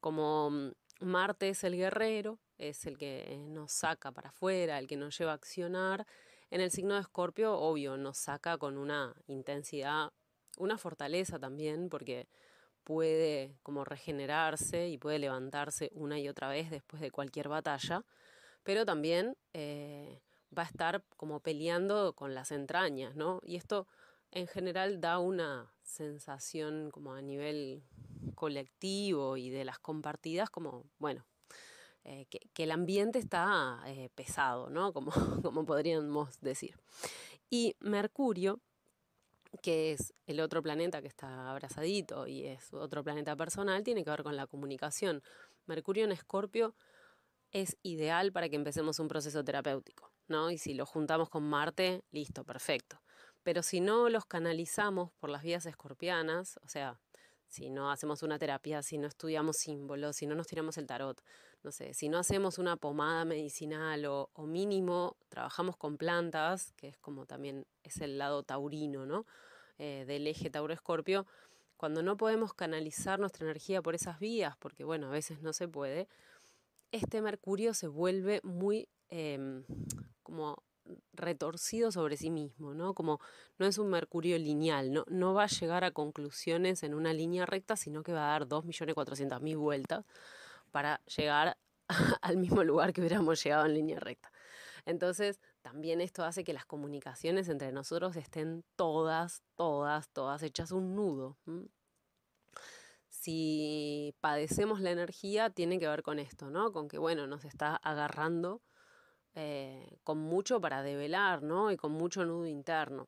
Como mm, Marte es el guerrero, es el que nos saca para afuera, el que nos lleva a accionar, en el signo de Escorpio, obvio, nos saca con una intensidad, una fortaleza también, porque puede como regenerarse y puede levantarse una y otra vez después de cualquier batalla, pero también eh, va a estar como peleando con las entrañas, ¿no? Y esto en general da una sensación como a nivel colectivo y de las compartidas como, bueno, eh, que, el ambiente está eh, pesado, ¿no? Como, como podríamos decir. Y Mercurio, que es el otro planeta que está abrazadito y es otro planeta personal, tiene que ver con la comunicación. Mercurio en Escorpio es ideal para que empecemos un proceso terapéutico, ¿no? Y si lo juntamos con Marte, listo, perfecto. Pero si no los canalizamos por las vías escorpianas, o sea, si no hacemos una terapia, si no estudiamos símbolos, si no nos tiramos el tarot, no sé, si no hacemos una pomada medicinal o, mínimo trabajamos con plantas, que es como también es el lado taurino, ¿no? Eh, del eje Tauro-Escorpio, cuando no podemos canalizar nuestra energía por esas vías, porque bueno, a veces no se puede, este Mercurio se vuelve muy em, como retorcido sobre sí mismo, ¿no? Como no es un mercurio lineal, no, no va a llegar a conclusiones en una línea recta, sino que va a dar 2.400.000 vueltas para llegar al mismo lugar que hubiéramos llegado en línea recta. Entonces, también esto hace que las comunicaciones entre nosotros estén todas, todas, todas hechas un nudo. Si padecemos la energía, tiene que ver con esto, ¿no? Con que, bueno, nos está agarrando eh, con mucho para develar, ¿no? Y con mucho nudo interno.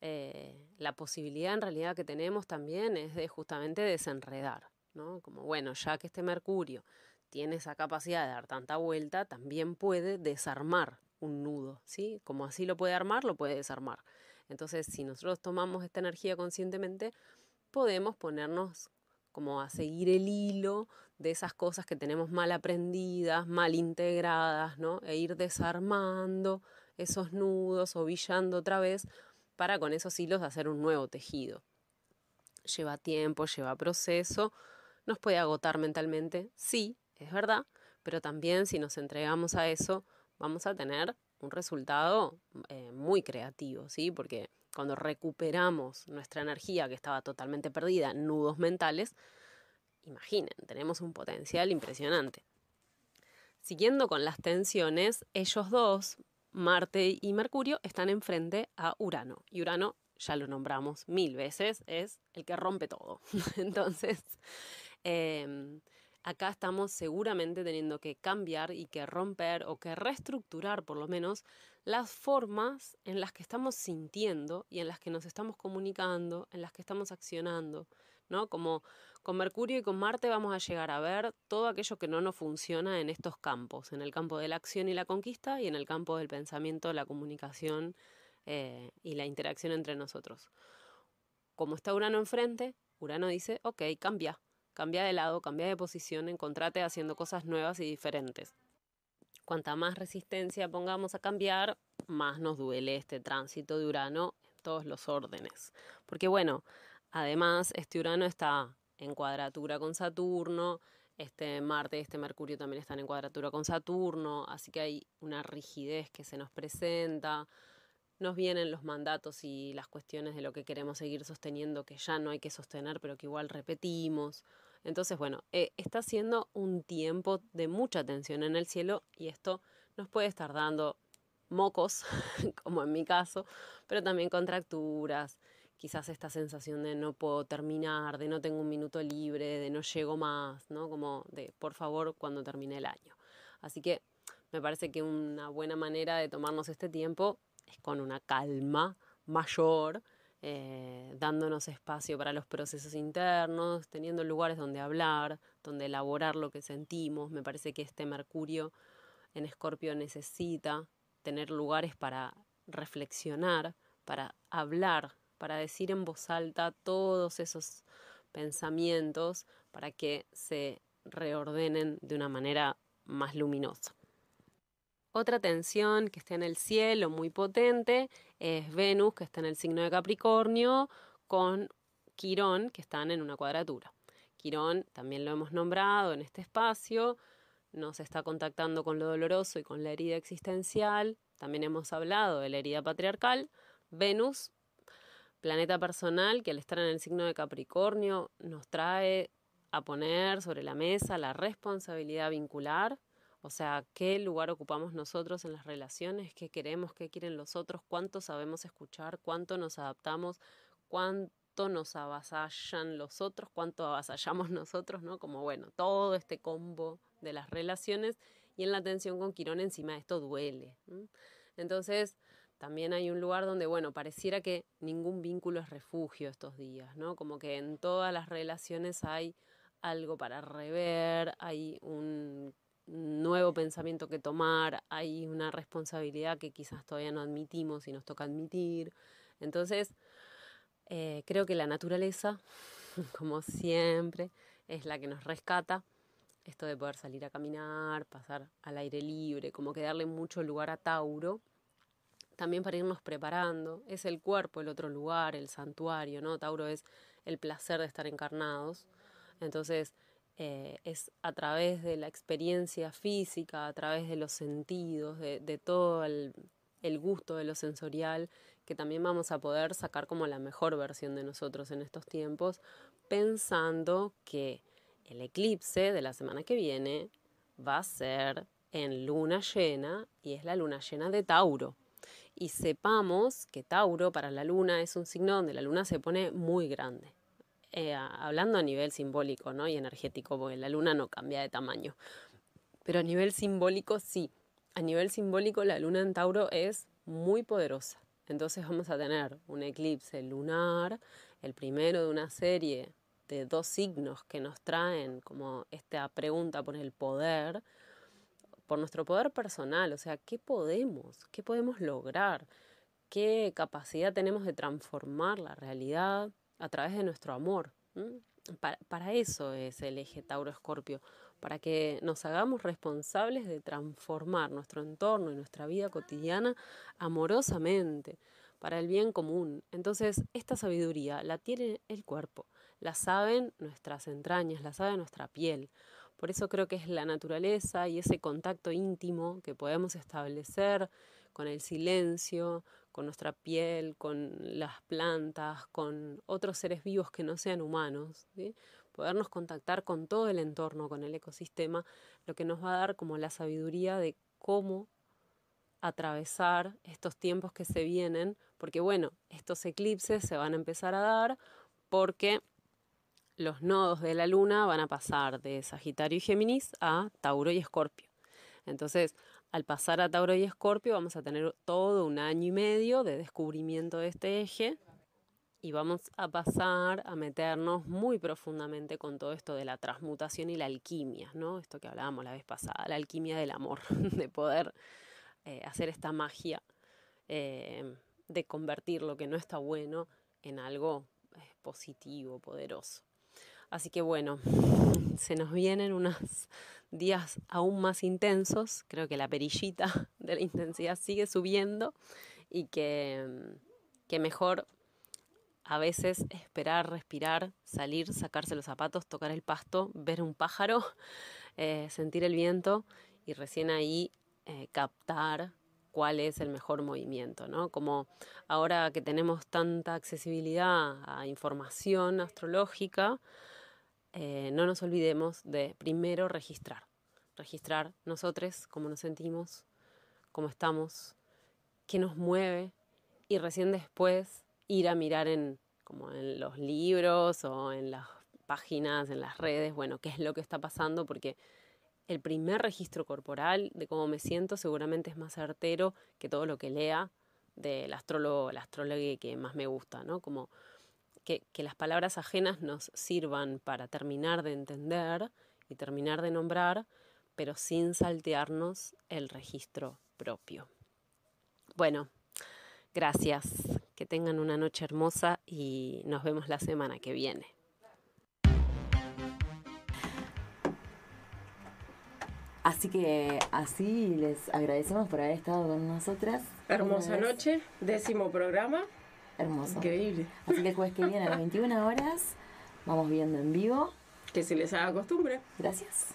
Eh, la posibilidad en realidad que tenemos también es de justamente desenredar, ¿no? Como bueno, ya que este Mercurio tiene esa capacidad de dar tanta vuelta, también puede desarmar un nudo, ¿sí? Como así lo puede armar, lo puede desarmar. Entonces, si nosotros tomamos esta energía conscientemente, podemos ponernos como a seguir el hilo de esas cosas que tenemos mal aprendidas, mal integradas, ¿no? E ir desarmando esos nudos o villando otra vez para con esos hilos hacer un nuevo tejido. Lleva tiempo, lleva proceso, nos puede agotar mentalmente, sí, es verdad, pero también si nos entregamos a eso, vamos a tener un resultado eh, muy creativo, ¿sí? Porque cuando recuperamos nuestra energía que estaba totalmente perdida nudos mentales, imaginen, tenemos un potencial impresionante. Siguiendo con las tensiones, ellos dos, Marte y Mercurio, están enfrente a Urano. Y Urano, ya lo nombramos mil veces, es el que rompe todo. Entonces, em, acá estamos seguramente teniendo que cambiar y que romper o que reestructurar por lo menos las formas en las que estamos sintiendo y en las que nos estamos comunicando, en las que estamos accionando, ¿no? Como con Mercurio y con Marte vamos a llegar a ver todo aquello que no nos funciona en estos campos, en el campo de la acción y la conquista y en el campo del pensamiento, la comunicación eh, y la interacción entre nosotros. Como está Urano enfrente, Urano dice, ok, cambia, Cambia de lado, cambia de posición, encontrate haciendo cosas nuevas y diferentes. Cuanta más resistencia pongamos a cambiar, más nos duele este tránsito de Urano en todos los órdenes. Porque bueno, además este Urano está en cuadratura con Saturno, este Marte y este Mercurio también están en cuadratura con Saturno, así que hay una rigidez que se nos presenta. Nos vienen los mandatos y las cuestiones de lo que queremos seguir sosteniendo, que ya no hay que sostener, pero que igual repetimos. Entonces, bueno, eh, está siendo un tiempo de mucha tensión en el cielo y esto nos puede estar dando mocos, como en mi caso, pero también contracturas, quizás esta sensación de no puedo terminar, de no tengo un minuto libre, de no llego más, ¿no? Como de por favor cuando termine el año. Así que me parece que una buena manera de tomarnos este tiempo es con una calma mayor, eh, dándonos espacio para los procesos internos, teniendo lugares donde hablar, donde elaborar lo que sentimos. Me parece que este Mercurio en Escorpio necesita tener lugares para reflexionar, para hablar para decir en voz alta todos esos pensamientos para que se reordenen de una manera más luminosa. Otra tensión que está en el cielo muy potente es Venus, que está en el signo de Capricornio, con Quirón, que están en una cuadratura. Quirón, también lo hemos nombrado en este espacio, nos está contactando con lo doloroso y con la herida existencial. También hemos hablado de la herida patriarcal. Venus planeta personal que al estar en el signo de Capricornio nos trae a poner sobre la mesa la responsabilidad vincular, o sea, qué lugar ocupamos nosotros en las relaciones, qué queremos, qué quieren los otros, cuánto sabemos escuchar, cuánto nos adaptamos, cuánto nos avasallan los otros, cuánto avasallamos nosotros, ¿no? Como bueno, todo este combo de las relaciones y en la atención con Quirón encima de esto duele. Entonces, también hay un lugar donde, bueno, pareciera que ningún vínculo es refugio estos días, ¿no? Como que en todas las relaciones hay algo para rever, hay un nuevo pensamiento que tomar, hay una responsabilidad que quizás todavía no admitimos y nos toca admitir. Entonces, eh, creo que la naturaleza, como siempre, es la que nos rescata. Esto de poder salir a caminar, pasar al aire libre, como que darle mucho lugar a Tauro, también para irnos preparando. Es el cuerpo el otro lugar, el santuario, ¿no? Tauro es el placer de estar encarnados. Entonces, eh, es a través de la experiencia física, a través de los sentidos, de, todo el, el, gusto de lo sensorial, que también vamos a poder sacar como la mejor versión de nosotros en estos tiempos, pensando que el eclipse de la semana que viene va a ser en luna llena y es la luna llena de Tauro y sepamos que Tauro para la luna es un signo donde la luna se pone muy grande. Eh, hablando a nivel simbólico ¿no? y energético, porque la luna no cambia de tamaño. Pero a nivel simbólico sí. A nivel simbólico la luna en Tauro es muy poderosa. Entonces vamos a tener un eclipse lunar, el primero de una serie de dos signos que nos traen como esta pregunta por el poder, por nuestro poder personal, o sea, ¿qué podemos? ¿Qué podemos lograr? ¿Qué capacidad tenemos de transformar la realidad a través de nuestro amor? Para, para, eso es el eje Tauro-Escorpio, para que nos hagamos responsables de transformar nuestro entorno y nuestra vida cotidiana amorosamente, para el bien común. Entonces, esta sabiduría la tiene el cuerpo, la saben nuestras entrañas, la sabe nuestra piel. Por eso creo que es la naturaleza y ese contacto íntimo que podemos establecer con el silencio, con nuestra piel, con las plantas, con otros seres vivos que no sean humanos. Podernos contactar con todo el entorno, con el ecosistema, lo que nos va a dar como la sabiduría de cómo atravesar estos tiempos que se vienen, porque bueno, estos eclipses se van a empezar a dar porque los nodos de la luna van a pasar de Sagitario y Géminis a Tauro y Escorpio. Entonces, al pasar a Tauro y Escorpio, vamos a tener todo un año y medio de descubrimiento de este eje y vamos a pasar a meternos muy profundamente con todo esto de la transmutación y la alquimia, ¿no? Esto que hablábamos la vez pasada, la alquimia del amor, de poder eh, hacer esta magia eh, de convertir lo que no está bueno en algo eh, positivo, poderoso. Así que bueno, se nos vienen unos días aún más intensos. Creo que la perillita de la intensidad sigue subiendo y que, que mejor a veces esperar, respirar, salir, sacarse los zapatos, tocar el pasto, ver un pájaro, eh, sentir el viento y recién ahí eh, captar cuál es el mejor movimiento, ¿no? Como ahora que tenemos tanta accesibilidad a información astrológica, eh, no nos olvidemos de primero registrar. Registrar nosotros cómo nos sentimos, cómo estamos, qué nos mueve y recién después ir a mirar en, como en los libros o en las páginas, en las redes, bueno, qué es lo que está pasando, porque el primer registro corporal de cómo me siento seguramente es más certero que todo lo que lea del astrólogo, la astróloga que más me gusta, ¿no? Como que, que las palabras ajenas nos sirvan para terminar de entender y terminar de nombrar, pero sin saltearnos el registro propio. Bueno, gracias, que tengan una noche hermosa y nos vemos la semana que viene. Así que así les agradecemos por haber estado con nosotras. Hermosa noche, décimo programa. Hermoso. Increíble. Así que el jueves que viene a las 21 horas vamos viendo en vivo. Que se les haga costumbre. Gracias.